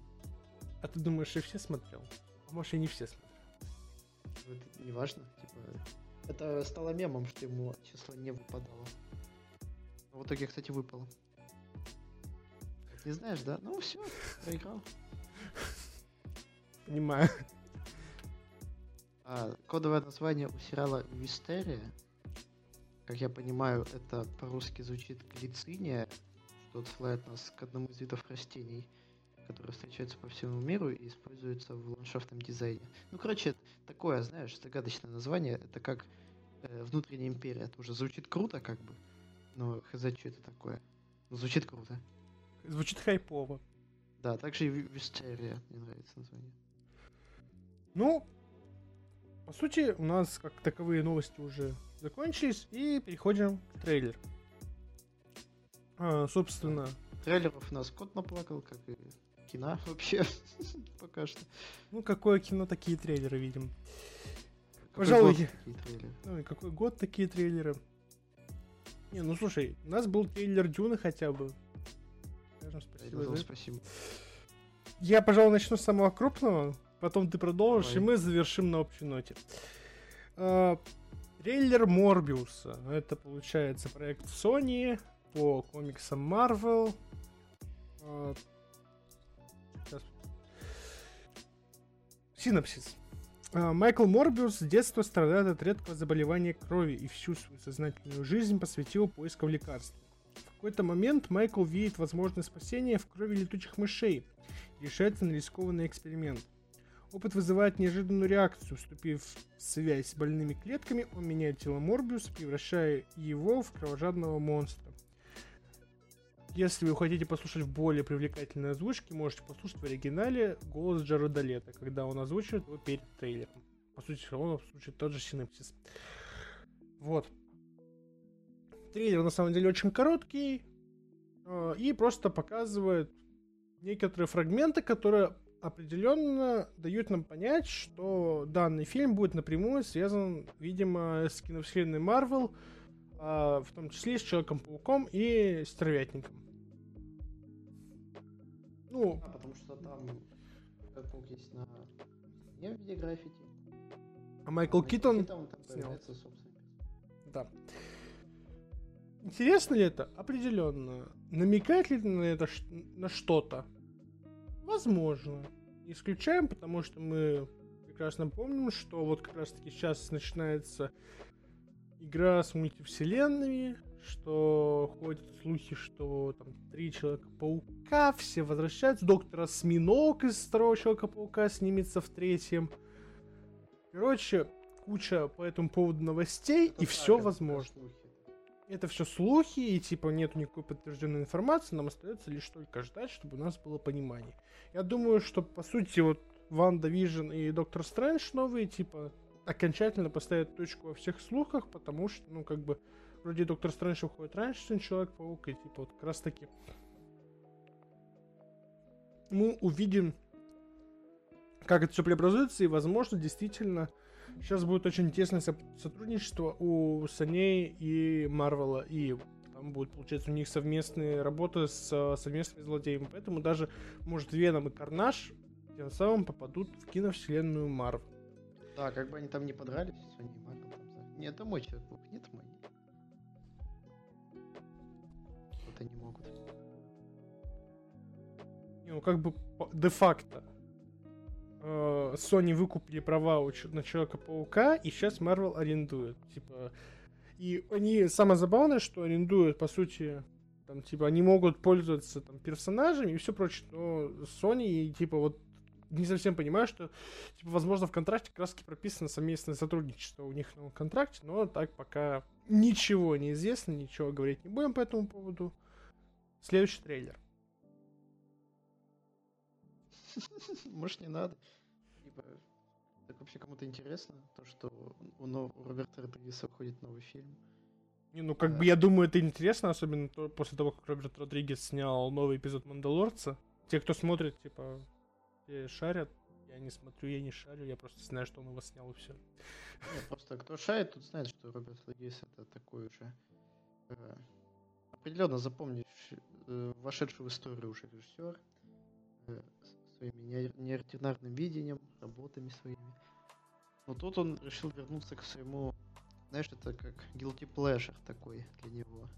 А ты думаешь, и все смотрел? А может, и не все смотрел? Ну, это не важно. Типа, это стало мемом, что ему число не выпадало. Но в итоге, кстати, выпало. Не знаешь, да? Ну все, проиграл. Понимаю. А, кодовое название у сериала Мистерия, как я понимаю, это по-русски звучит глициния, что отсылает нас к одному из видов растений, которые встречаются по всему миру и используются в ландшафтном дизайне. Ну, короче, такое, знаешь, загадочное название. Это как э, внутренняя империя. Это уже звучит круто, как бы. Но хз, что это такое? Ну, звучит круто. Звучит хайпово. Да, также и Вистерия. Мне нравится название. Ну, по сути, у нас как таковые новости уже закончились, и переходим к трейлеру. А, собственно... Трейлеров у нас кот наплакал, как и кино вообще пока что. Ну, какое кино, такие трейлеры видим. Какой Пожалуй, год? Ну какой год такие трейлеры? Не, ну слушай, у нас был трейлер Дюны хотя бы. Скажем спасибо это. Спасибо. Я, пожалуй, начну с самого крупного, потом ты продолжишь, Давай. и мы завершим на общей ноте. А, трейлер Морбиуса. Это, получается, проект Sony по комиксам Marvel. Синопсис. А, Майкл Морбиус с детства страдает от редкого заболевания крови и всю свою сознательную жизнь посвятил поискам лекарств. В какой-то момент Майкл видит возможность спасения в крови летучих мышей и решается на рискованный эксперимент. Опыт вызывает неожиданную реакцию. Вступив в связь с больными клетками, он меняет тело Морбиуса, превращая его в кровожадного монстра. Если вы хотите послушать в более привлекательной озвучке, можете послушать в оригинале голос Джареда Лето, когда он озвучивает его перед трейлером. По сути, он озвучит тот же синапсис. Вот. Трейлер на самом деле очень короткий э, и просто показывает некоторые фрагменты, которые определенно дают нам понять, что данный фильм будет напрямую связан, видимо, с киновселенной Марвел, а, в том числе с Человеком-пауком и Стервятником. Ну, А, потому что там Человек-паук есть на не в виде граффити. а Майкл Китон... там снял. Да. Интересно ли это? Определенно. Намекает ли на это на что-то? Возможно. Исключаем, потому что мы прекрасно помним, что вот как раз таки сейчас начинается игра с мультивселенными, что ходят слухи, что там три Человека-паука, все возвращаются, доктор Осьминог из второго Человека-паука снимется в третьем. Короче, куча по этому поводу новостей, Это и все это возможно. слухи. Это все слухи, и типа нету никакой подтвержденной информации, нам остается лишь только ждать, чтобы у нас было понимание. Я думаю, что по сути вот WandaVision и Доктор Стрэндж новые, типа, окончательно поставят точку во всех слухах, потому что, ну, как бы, вроде Доктор Стрэндж уходит раньше, чем Человек-паук, и типа вот как раз таки мы увидим, как это все преобразуется, и, возможно, действительно, сейчас будет очень тесное со- сотрудничество у Sony и Марвела, и там будет, получается, у них совместные работы с совместными злодеями, поэтому даже, может, Веном и Карнаж тем самым попадут в киновселенную Марвел. Да, как бы они там не подрались, Sony и Marvel там. Нет, это мой Человек-паук, нет, мой. Вот они могут. Не, Ну, как бы де-факто э, Sony выкупили права на Человека-паука, и сейчас Marvel арендует. Типа, и они, самое забавное, что арендуют, по сути, там, типа, они могут пользоваться там персонажами и все прочее, но Sony, типа, вот не совсем понимаю, что, типа, возможно, в контракте как раз таки прописано совместное сотрудничество у них на контракте, но так пока ничего не известно, ничего говорить не будем по этому поводу. Следующий трейлер. Может, не надо. Типа, так вообще кому-то интересно, то, что у, у Роберта Родригеса выходит новый фильм. Не, ну как Да. бы я думаю, это интересно, особенно то- после того, как Роберт Родригес снял новый эпизод Мандалорца. Те, кто смотрит, типа, шарят. Я не смотрю, я не шарю, я просто знаю, что он его снял и все. Нет, просто кто шарит, тот знает, что Роберт Родригес это такой уже э, определенно запомнишь, э, вошедший в историю уже режиссер э, своими неор- неординарным видением, работами своими. Но тут он решил вернуться к своему, знаешь, это как guilty pleasure такой для него.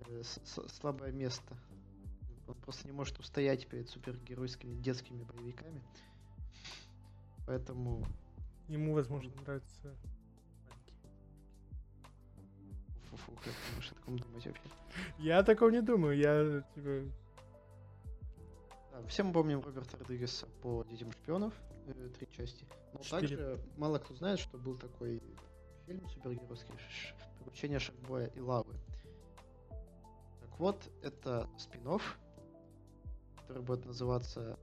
Э, с- с- слабое место. Он просто не может устоять перед супергеройскими детскими боевиками. Поэтому Ему, возможно, нравится. Фу-фу, как ты можешь о таком думать вообще? Я о таком не думаю, я, типа... Да, все мы помним Роберта Родригеса по Детям шпионов, э, три части. Но Четыре. также мало кто знает, что был такой фильм супергеройский Приключения Шаркбоя и Лавы. Так вот, это спин который будет называться...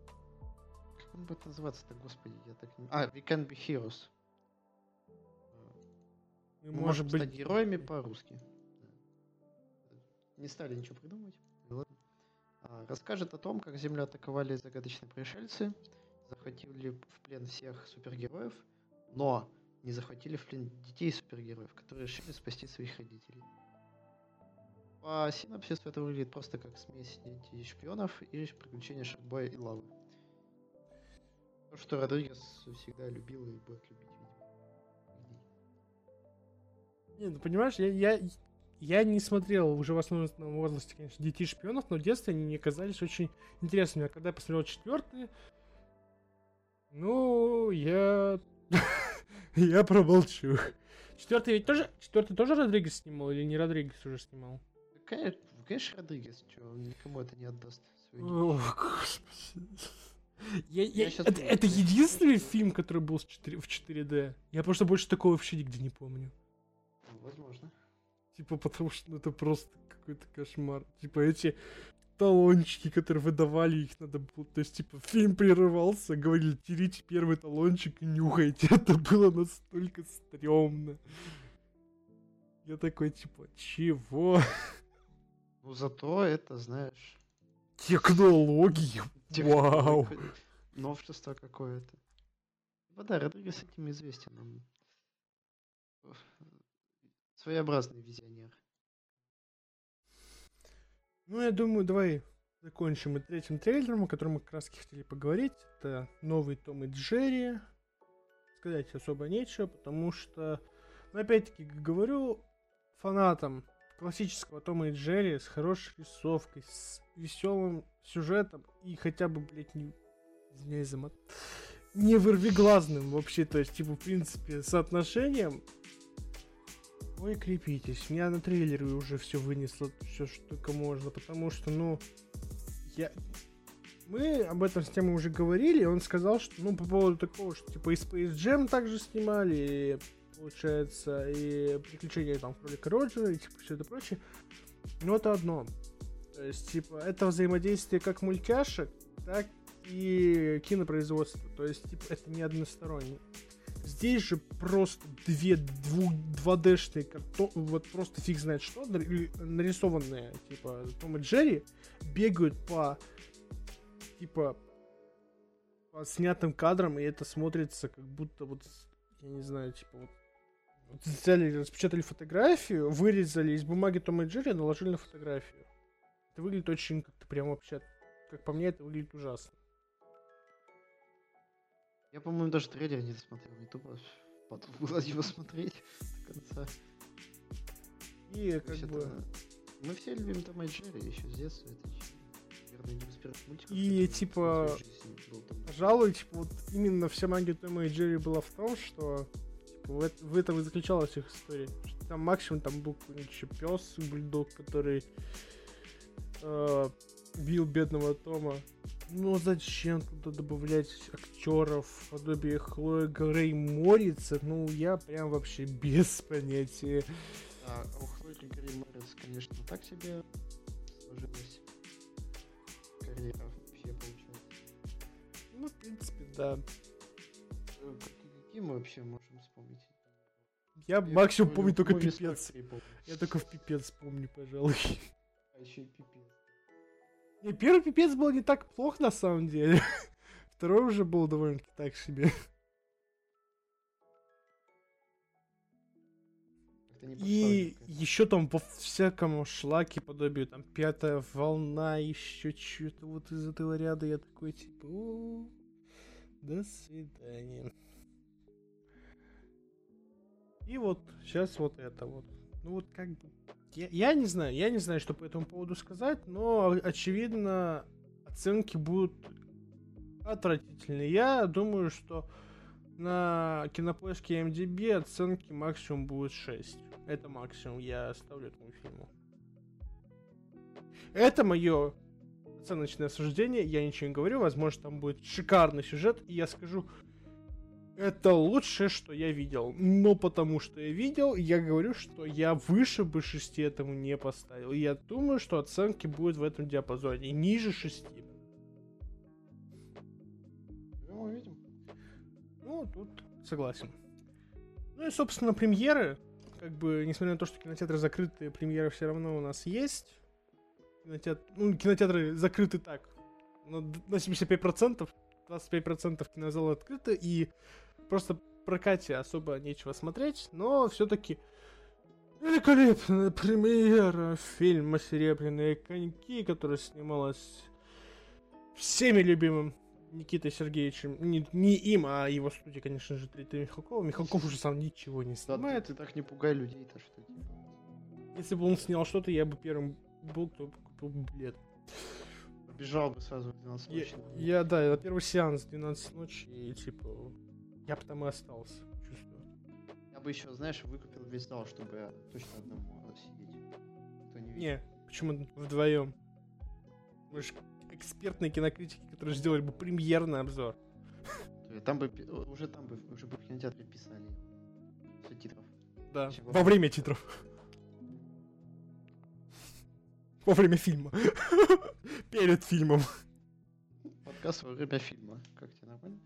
Как он будет называться-то, господи, я так не... А, We Can Be Heroes. Мы Мы можем можем быть... стать героями по-русски. Не стали ничего придумывать. А, А, расскажет о том, как Землю атаковали загадочные пришельцы, захватили в плен всех супергероев, но не захватили в плен детей супергероев, которые решили спасти своих родителей. По синопсису это выглядит просто как смесь детей шпионов и приключения Шаркбоя и Лавы. То, что Родригес всегда любил и будет любить, видимо. Не, ну понимаешь, я, я, я не смотрел уже в основном возрасте, конечно, детей шпионов, но в детстве они мне казались очень интересными. А когда я посмотрел четвертый, ну, я... я промолчу. Четвертый ведь тоже... Четвертый тоже Родригес снимал или не Родригес уже снимал? Конечно, Родригес, что он никому это не отдаст. О, господи. Я, я, я это, это единственный фильм, который был в 4, в 4D. Я просто больше такого вообще нигде не помню. Возможно. Типа, потому что ну, это просто какой-то кошмар. Типа, эти талончики, которые выдавали, их надо было... То есть, типа, фильм прерывался, говорили, терите первый талончик и нюхайте. Это было настолько стрёмно. Я такой, типа, чего? Ну, зато это, знаешь... Технологии. Вау. Новшество какое-то. Ну да, Родригес этим известен. Он своеобразный визионер. Ну, я думаю, давай закончим и третьим трейлером, о котором мы как раз хотели поговорить. Это новый Том и Джерри. Сказать особо нечего, потому что, ну, опять-таки, говорю фанатам классического Тома и Джерри с хорошей рисовкой, с веселым сюжетом и хотя бы, блядь, не... Извиняюсь за мат. Не вырвиглазным вообще, то есть, типа, в принципе, соотношением Ой, крепитесь. Меня на трейлере уже все вынесло, все, что только можно, потому что, ну, я... Мы об этом с темой уже говорили, он сказал, что, ну, по поводу такого, что, типа, и Space Jam также снимали, и, получается, и приключения, там, кролика Роджера, и, типа, все это прочее. Но это одно. То есть, типа, это взаимодействие как мультяшек, так и кинопроизводства. То есть, типа, это не односторонний. Здесь же просто две 2D-шные картон, вот просто фиг знает что, нарисованные, типа, Том и Джерри, бегают по, типа, по снятым кадрам, и это смотрится как будто вот, я не знаю, типа, вот взяли, распечатали фотографию, вырезали из бумаги Тома и Джерри, наложили на фотографию. Это выглядит очень как-то прям вообще, как по мне, это выглядит ужасно. Я, по-моему, даже трейлер не досмотрел, не тупо потом было его смотреть до конца. И как бы... Это... Мы все любим Том и Джерри еще с детства, это наверное, один из первых мультиков. И типа, пожалуй, типа, вот именно вся магия Тома и Джерри была в том, что в, в этом и заключалась их история. Что там максимум там был какой-нибудь пес, бульдог, который э, бил бедного Тома. Ну зачем туда добавлять актеров подобие Хлои Грей Морица? Ну я прям вообще без понятия. А, у Хлои Грей Морец, конечно, так себе сложилось. Карьера вообще получилась. Ну, в принципе, да. Э, какие вообще вспомнить? Я, максимум помню только пипец. Я только в пипец помню, пожалуй. А еще и пипец. Не, первый пипец был не так плохо на самом деле. Второй уже был довольно-таки так себе. И еще там по всякому шлаке подобию, там пятая волна, еще что-то вот из этого ряда, я такой типа, до свидания. И вот сейчас вот это вот. Ну вот как бы я, я не знаю, я не знаю, что по этому поводу сказать, но очевидно оценки будут отвратительные. Я думаю, что на кинопоиске MDB оценки максимум будет 6. Это максимум я оставлю этому фильму. Это мое оценочное суждение, я ничего не говорю, возможно, там будет шикарный сюжет, и я скажу, это лучшее, что я видел. Но потому что я видел, я говорю, что я выше бы 6 этому не поставил. И я думаю, что оценки будут в этом диапазоне. Ниже 6. Ну, увидим. Ну, тут согласен. Ну и, собственно, премьеры. Как бы, несмотря на то, что кинотеатры закрыты, премьеры все равно у нас есть. кинотеатр... ну, кинотеатры закрыты так. На д- на 75%, 25% кинозалы открыты, и просто в прокате особо нечего смотреть, но все-таки великолепная премьера фильма «Серебряные коньки», которая снималась всеми любимым Никитой Сергеевичем. Не, не им, а его студией, конечно же, Дмитрия Михалкова. Михалков уже сам ничего не Да, ты, снимает. ты так не пугай людей-то, что типа. Если бы он снял что-то, я бы первым был, кто купил бы билет. Побежал бы сразу в 12 Я, ночи. я, да, на первый сеанс 12 ночи, и типа, я бы там и остался, чувствую. Я бы еще, знаешь, выкупил весь зал, чтобы точно одному сидеть. Кто не видит. Не, почему вдвоем? Мы же экспертные кинокритики, которые сделали бы премьерный обзор. Там бы уже там бы уже бы в кинотеатре писали с титров. Да, Чего? во время титров. Во время фильма. Перед фильмом. Подкаст во время фильма. Как тебе нормально?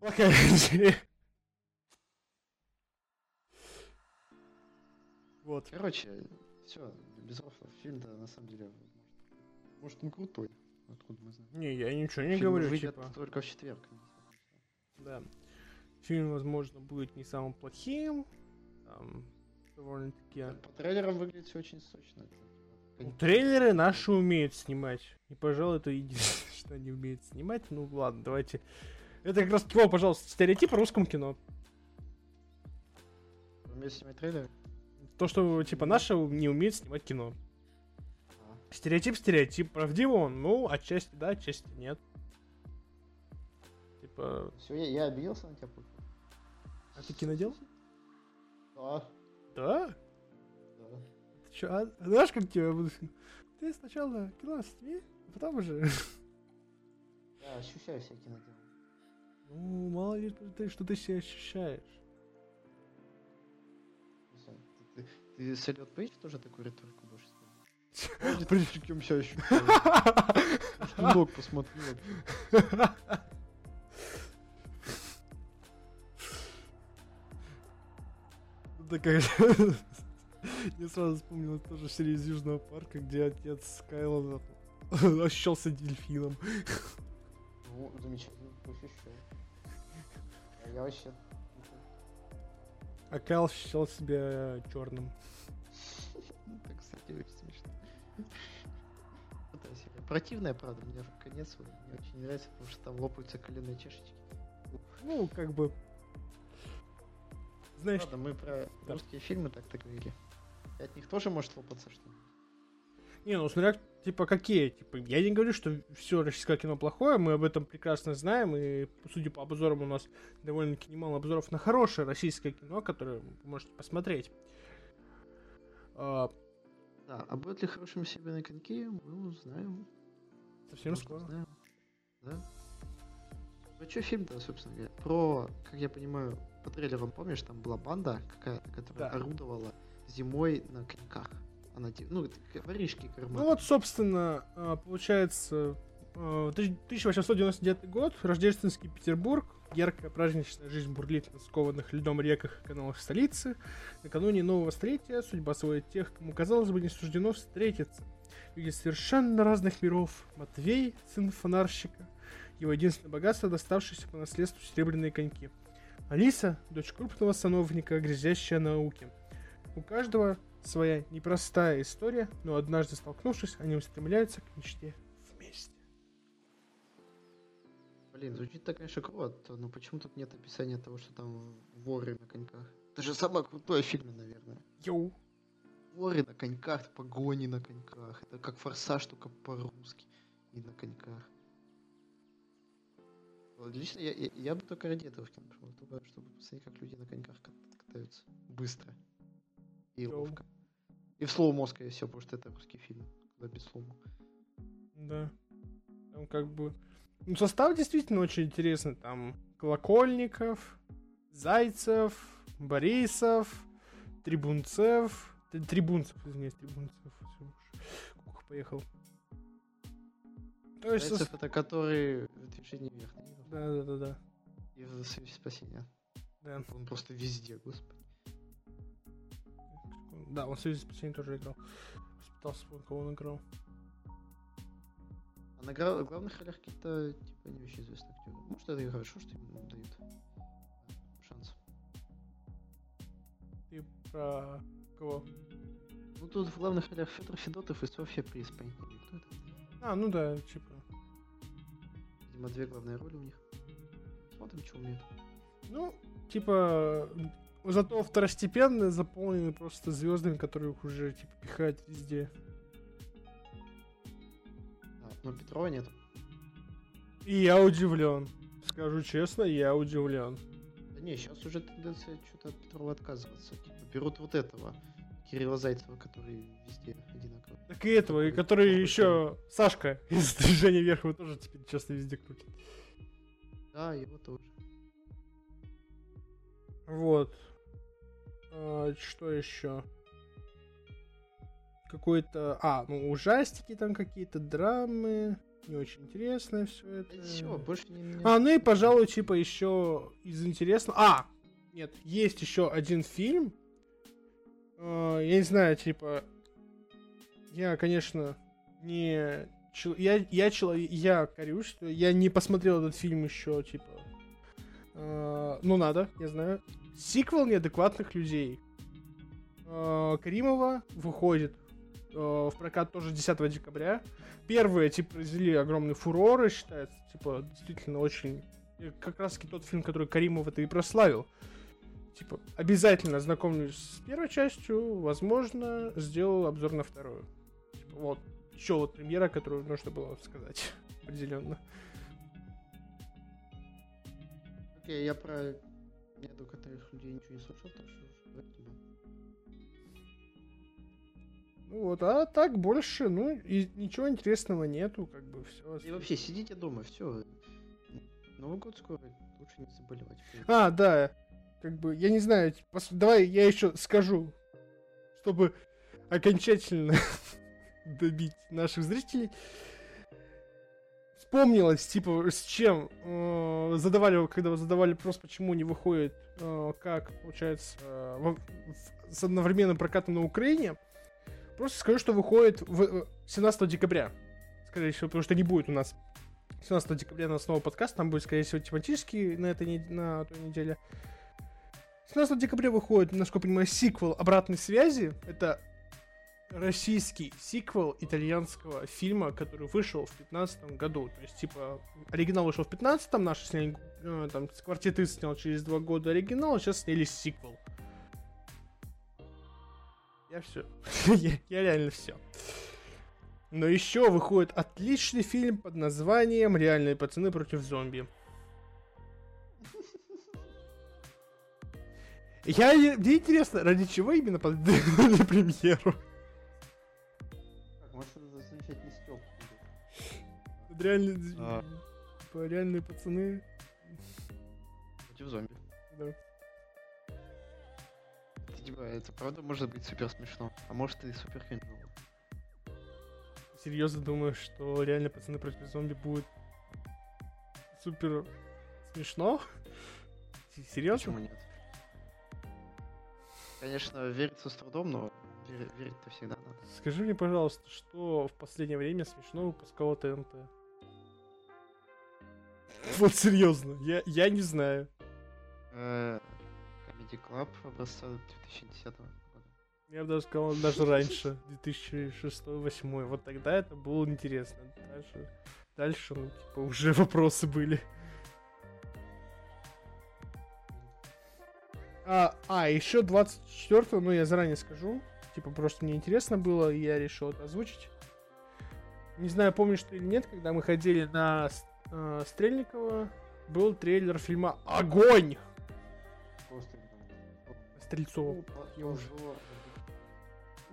Плохая Вот. Короче, все, без рофла. Фильм-то на самом деле может, может он крутой. Откуда мы знаем? Не, я ничего не Фильм говорю, выйдет типа. только в четверг. Да. Фильм, возможно, будет не самым плохим. Там, довольно-таки... По трейлерам выглядит все очень сочно. Это, Ну, Трейлеры наши умеют снимать. И, пожалуй, это единственное, что они умеют снимать. Ну, ладно, давайте. Это как раз о, пожалуйста, стереотип о русском кино. Вы умеете снимать трейлеры? То, что, типа, наши не умеют снимать кино. А. Стереотип, стереотип. Правдиво он? Ну, отчасти да, отчасти нет. Типа, Все, я, я обиделся на тебя. Пух. а ты кинодел? Да, Да? да. Ты чё, а, знаешь, как тебя буду... Ты сначала кино сними, а потом уже... Я ощущаю себя киноделом. Ну, мало ли ты, что ты себя ощущаешь. Ты, ты, ты с Эллиот Пейдж тоже такую риторику будешь? При- Ты кем себя ощущаешь? Ног посмотри Такая... Я сразу вспомнил тоже серию из Южного парка, где отец Кайла ощущался дельфином. Замечательно. А я вообще... А Кайл ощущал себя черным. Ну, Так, кстати, очень смешно. Противная, правда, мне в конец не очень нравится, потому что там лопаются коленные чешечки. Ну, как бы... Знаешь, Ладно, мы про Да. русские фильмы так-то говорили. И от них тоже может лопаться что-нибудь. Не, ну смотря, типа, какие. Типа, я не говорю, что все российское кино плохое, мы об этом прекрасно знаем, и, судя по обзорам, у нас довольно-таки немало обзоров на хорошее российское кино, которое вы можете посмотреть. А, Да, а будут ли хорошими серебряные коньки, мы узнаем. совсем Может, скоро. узнаем. Да? Про что фильм-то, собственно говоря? Про, как я понимаю, по трейлерам, помнишь, там была банда какая-то, которая Да. орудовала зимой на коньках. Она, ну, воришки карман. Ну вот, собственно, а, получается, а, тысяч- 1899 год, рождественский Петербург, яркая праздничная жизнь бурлит на скованных льдом реках и каналах столицы. Накануне нового столетия судьба сводит тех, кому, казалось бы, не суждено встретиться. Люди совершенно разных миров. Матвей, сын фонарщика, его единственное богатство, доставшееся по наследству серебряные коньки. Алиса, дочь крупного сановника, грязящая науки. У каждого своя непростая история, но однажды столкнувшись, они устремляются к мечте вместе. Блин, звучит так, конечно, круто, но почему тут нет описания того, что там воры на коньках? Это же самое крутое в фильме, наверное. Йоу. Воры на коньках, погони на коньках. Это как форсаж, только по-русски. И на коньках. Лично я, я, я бы только ради этого в кино пошел, только чтобы посмотреть, как люди на коньках кат- катаются. Быстро. И Йоу. ловко. И в слоу скорее всего, потому что это русский фильм, когда без слоу Да. Там как бы... Ну, состав действительно очень интересный. Там Колокольников, Зайцев, Борисов, Трибунцев... Трибунцев, извиняюсь, Трибунцев. Кука поехал. То есть... Зайцев это который в движении вверх не видел? Да-да-да-да. И в Союзе спасения. Да. Он просто везде, господи. Да, он в Союзе спасения тоже играл. Пытался вспомнить, кого он играл. А на гра- главных ролях какие-то, типа, не очень известные актеры. Может, это и хорошо, что им дают э, шанс. Ты про кого? Ну, тут в главных ролях Федор Федотов и Софья Приспань. Кто это? А, ну да, типа. Видимо, две главные роли у них. Смотрим, что умеют. Ну, типа, зато второстепенные заполнены просто звездами, которых уже типа пихают везде. А, но Петрова нет. И я удивлен. Скажу честно, я удивлен. Да не, сейчас уже тенденция что-то от Петрова отказываться. Типа, берут вот этого, Кирилла Зайцева, который везде одинаковый. Так и этого, и который еще Сашка из движения вверх его тоже теперь часто везде крутит. Да, его тоже. Вот. А, что еще? Какой-то... А, ну ужастики там какие-то, драмы. Не очень интересно все это. Все, больше не... А, ну и, пожалуй, типа еще из интересного... А! Нет, есть еще один фильм. А, я не знаю, типа... Я, конечно, не... чел- Я, я человек... Я корюсь, что я не посмотрел этот фильм еще, типа... А, ну, надо, я знаю. Сиквел неадекватных людей. А, Каримова выходит а, в прокат тоже 10 декабря. Первые, типа, произвели огромный фурор, и считается, типа, действительно очень... и Как раз таки тот фильм, который Каримов это и прославил. Типа, обязательно знакомлюсь с первой частью, возможно, сделал обзор на вторую. Типа, вот, еще вот премьера, которую нужно было сказать определенно. Окей, я про некоторых людей ничего не слышал, так что тебя. Ну вот, а так больше, ну, и ничего интересного нету, как бы все. И вообще, сидите дома, все. Новый год скоро, лучше не заболевать. А, да. Как бы, я не знаю, пос- давай я еще скажу, чтобы окончательно добить наших зрителей. Вспомнилось, типа, с чем э, задавали, когда задавали вопрос, почему не выходит, э, как, получается, э, во- в- с одновременным прокатом на Украине. Просто скажу, что выходит в, э, 17 декабря. Скорее всего, потому что не будет у нас 17 декабря у нас снова подкаст, там будет, скорее всего, тематический на этой нед- на той неделе. 17 декабря выходит, насколько я понимаю, сиквел «Обратной связи». Это российский сиквел итальянского фильма, который вышел в 15 году. То есть, типа, оригинал вышел в 15-м, наши сняли, э, там, квартеты снял через два года оригинал, а сейчас сняли сиквел. Я все. я, я реально все. Но еще выходит отличный фильм под названием «Реальные пацаны против зомби». Я, мне интересно, ради чего именно подготовили премьеру? Реальные, А. реальные пацаны. Против зомби. Да. Это, типа, это правда может быть супер смешно, а может и супер хреново. Серьезно думаю, что реальные пацаны против зомби будет супер смешно? Серьезно? Почему нет? Конечно, верится с трудом, но вер- верить-то всегда надо. Скажи мне, пожалуйста, что в последнее время смешно выпускало ТНТ? Вот серьезно, я, я не знаю. Э, Comedy Club образца 2010 года. Я бы даже сказал, даже раньше, 2006-2008. Вот тогда это было интересно. Дальше, дальше ну, типа, уже вопросы были. А, а еще 24 ну я заранее скажу. Типа, просто мне интересно было, и я решил это озвучить. Не знаю, помнишь ты или нет, когда мы ходили на э, Стрельникова, был трейлер фильма «Огонь». Стрельцова. Позор.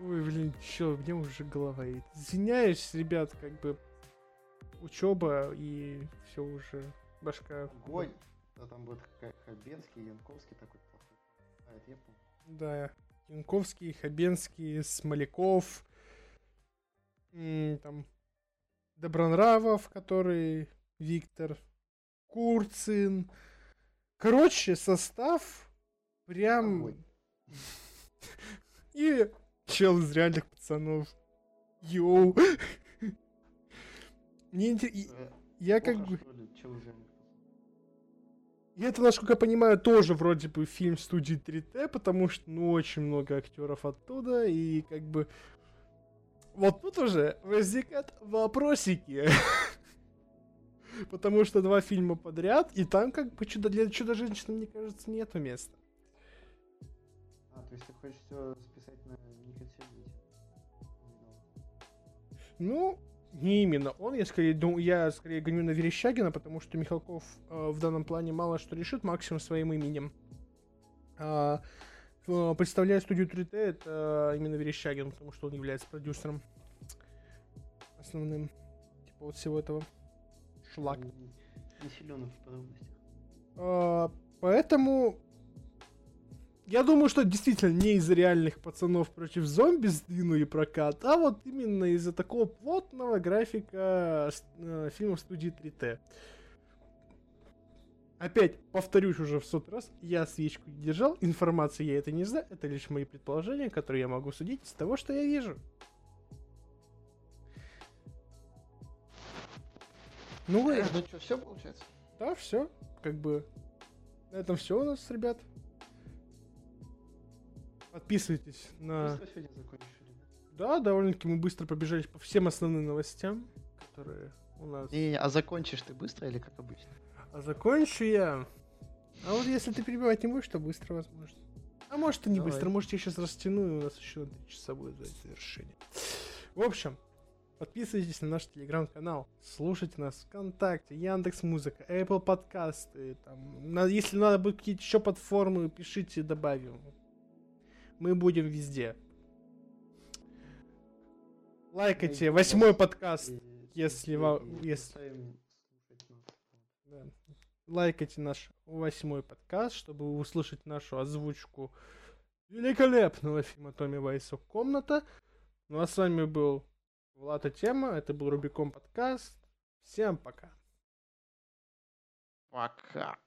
Ой, блин, чё, мне уже голова. Извиняюсь, ребят, как бы учеба и все уже башка. Огонь. Да, там будет Ха- Хабенский, Янковский такой плохой. А, это я помню. Да, Янковский, Хабенский, Смоляков, там Добронравов, который Виктор, Курцин. Короче, состав прям... Огонь. И чел из реальных пацанов. Йоу. Мне интересно... Э, Я как бы... И это, насколько я понимаю, тоже вроде бы фильм студии 3T, потому что, ну, очень много актеров оттуда, и как бы... Вот тут уже возникают вопросики. Потому что два фильма подряд, и там как бы чудо для чудо-женщины, мне кажется, нету места. А, то есть ты хочешь все списать на Никоте Ну, не именно он, я скорее, дум- я скорее гоню на Верещагина, потому что Михалков э, в данном плане мало что решит, максимум своим именем. А, представляя студию 3T, это именно Верещагин, потому что он является продюсером основным типа вот всего этого шлак. Не, силен в подробностях. А, поэтому я думаю, что действительно не из-за реальных пацанов против зомби сдвинули прокат, а вот именно из-за такого плотного графика э, фильмов студии 3T. Опять повторюсь уже в сотый раз, я свечку не держал, информации я это не знаю, это лишь мои предположения, которые я могу судить из того, что я вижу. Ну, Э, Ну что, все получается? да, все. Как бы на этом все у нас, ребят. Подписывайтесь на... Закончили. Да, довольно-таки мы быстро побежали по всем основным новостям, которые у нас. Не, а закончишь ты быстро или как обычно? А закончу я. А вот если ты перебивать не будешь, то быстро, возможно. А может и не Давай. быстро, может я сейчас растяну, и у нас еще на 3 часа будет за завершение. В общем, подписывайтесь на наш телеграм-канал, слушайте нас ВКонтакте, Яндекс Музыка, Apple подкасты, там, если надо будет какие-то еще платформы, пишите, добавим. Мы будем везде. Лайкайте восьмой подкаст. если и- ва- и если-. Да. Лайкайте наш восьмой подкаст, чтобы услышать нашу озвучку великолепного фильма Томми Вайса «Комната». Ну а с вами был Влад и Тема, это был Рубикон подкаст. Всем пока. Пока.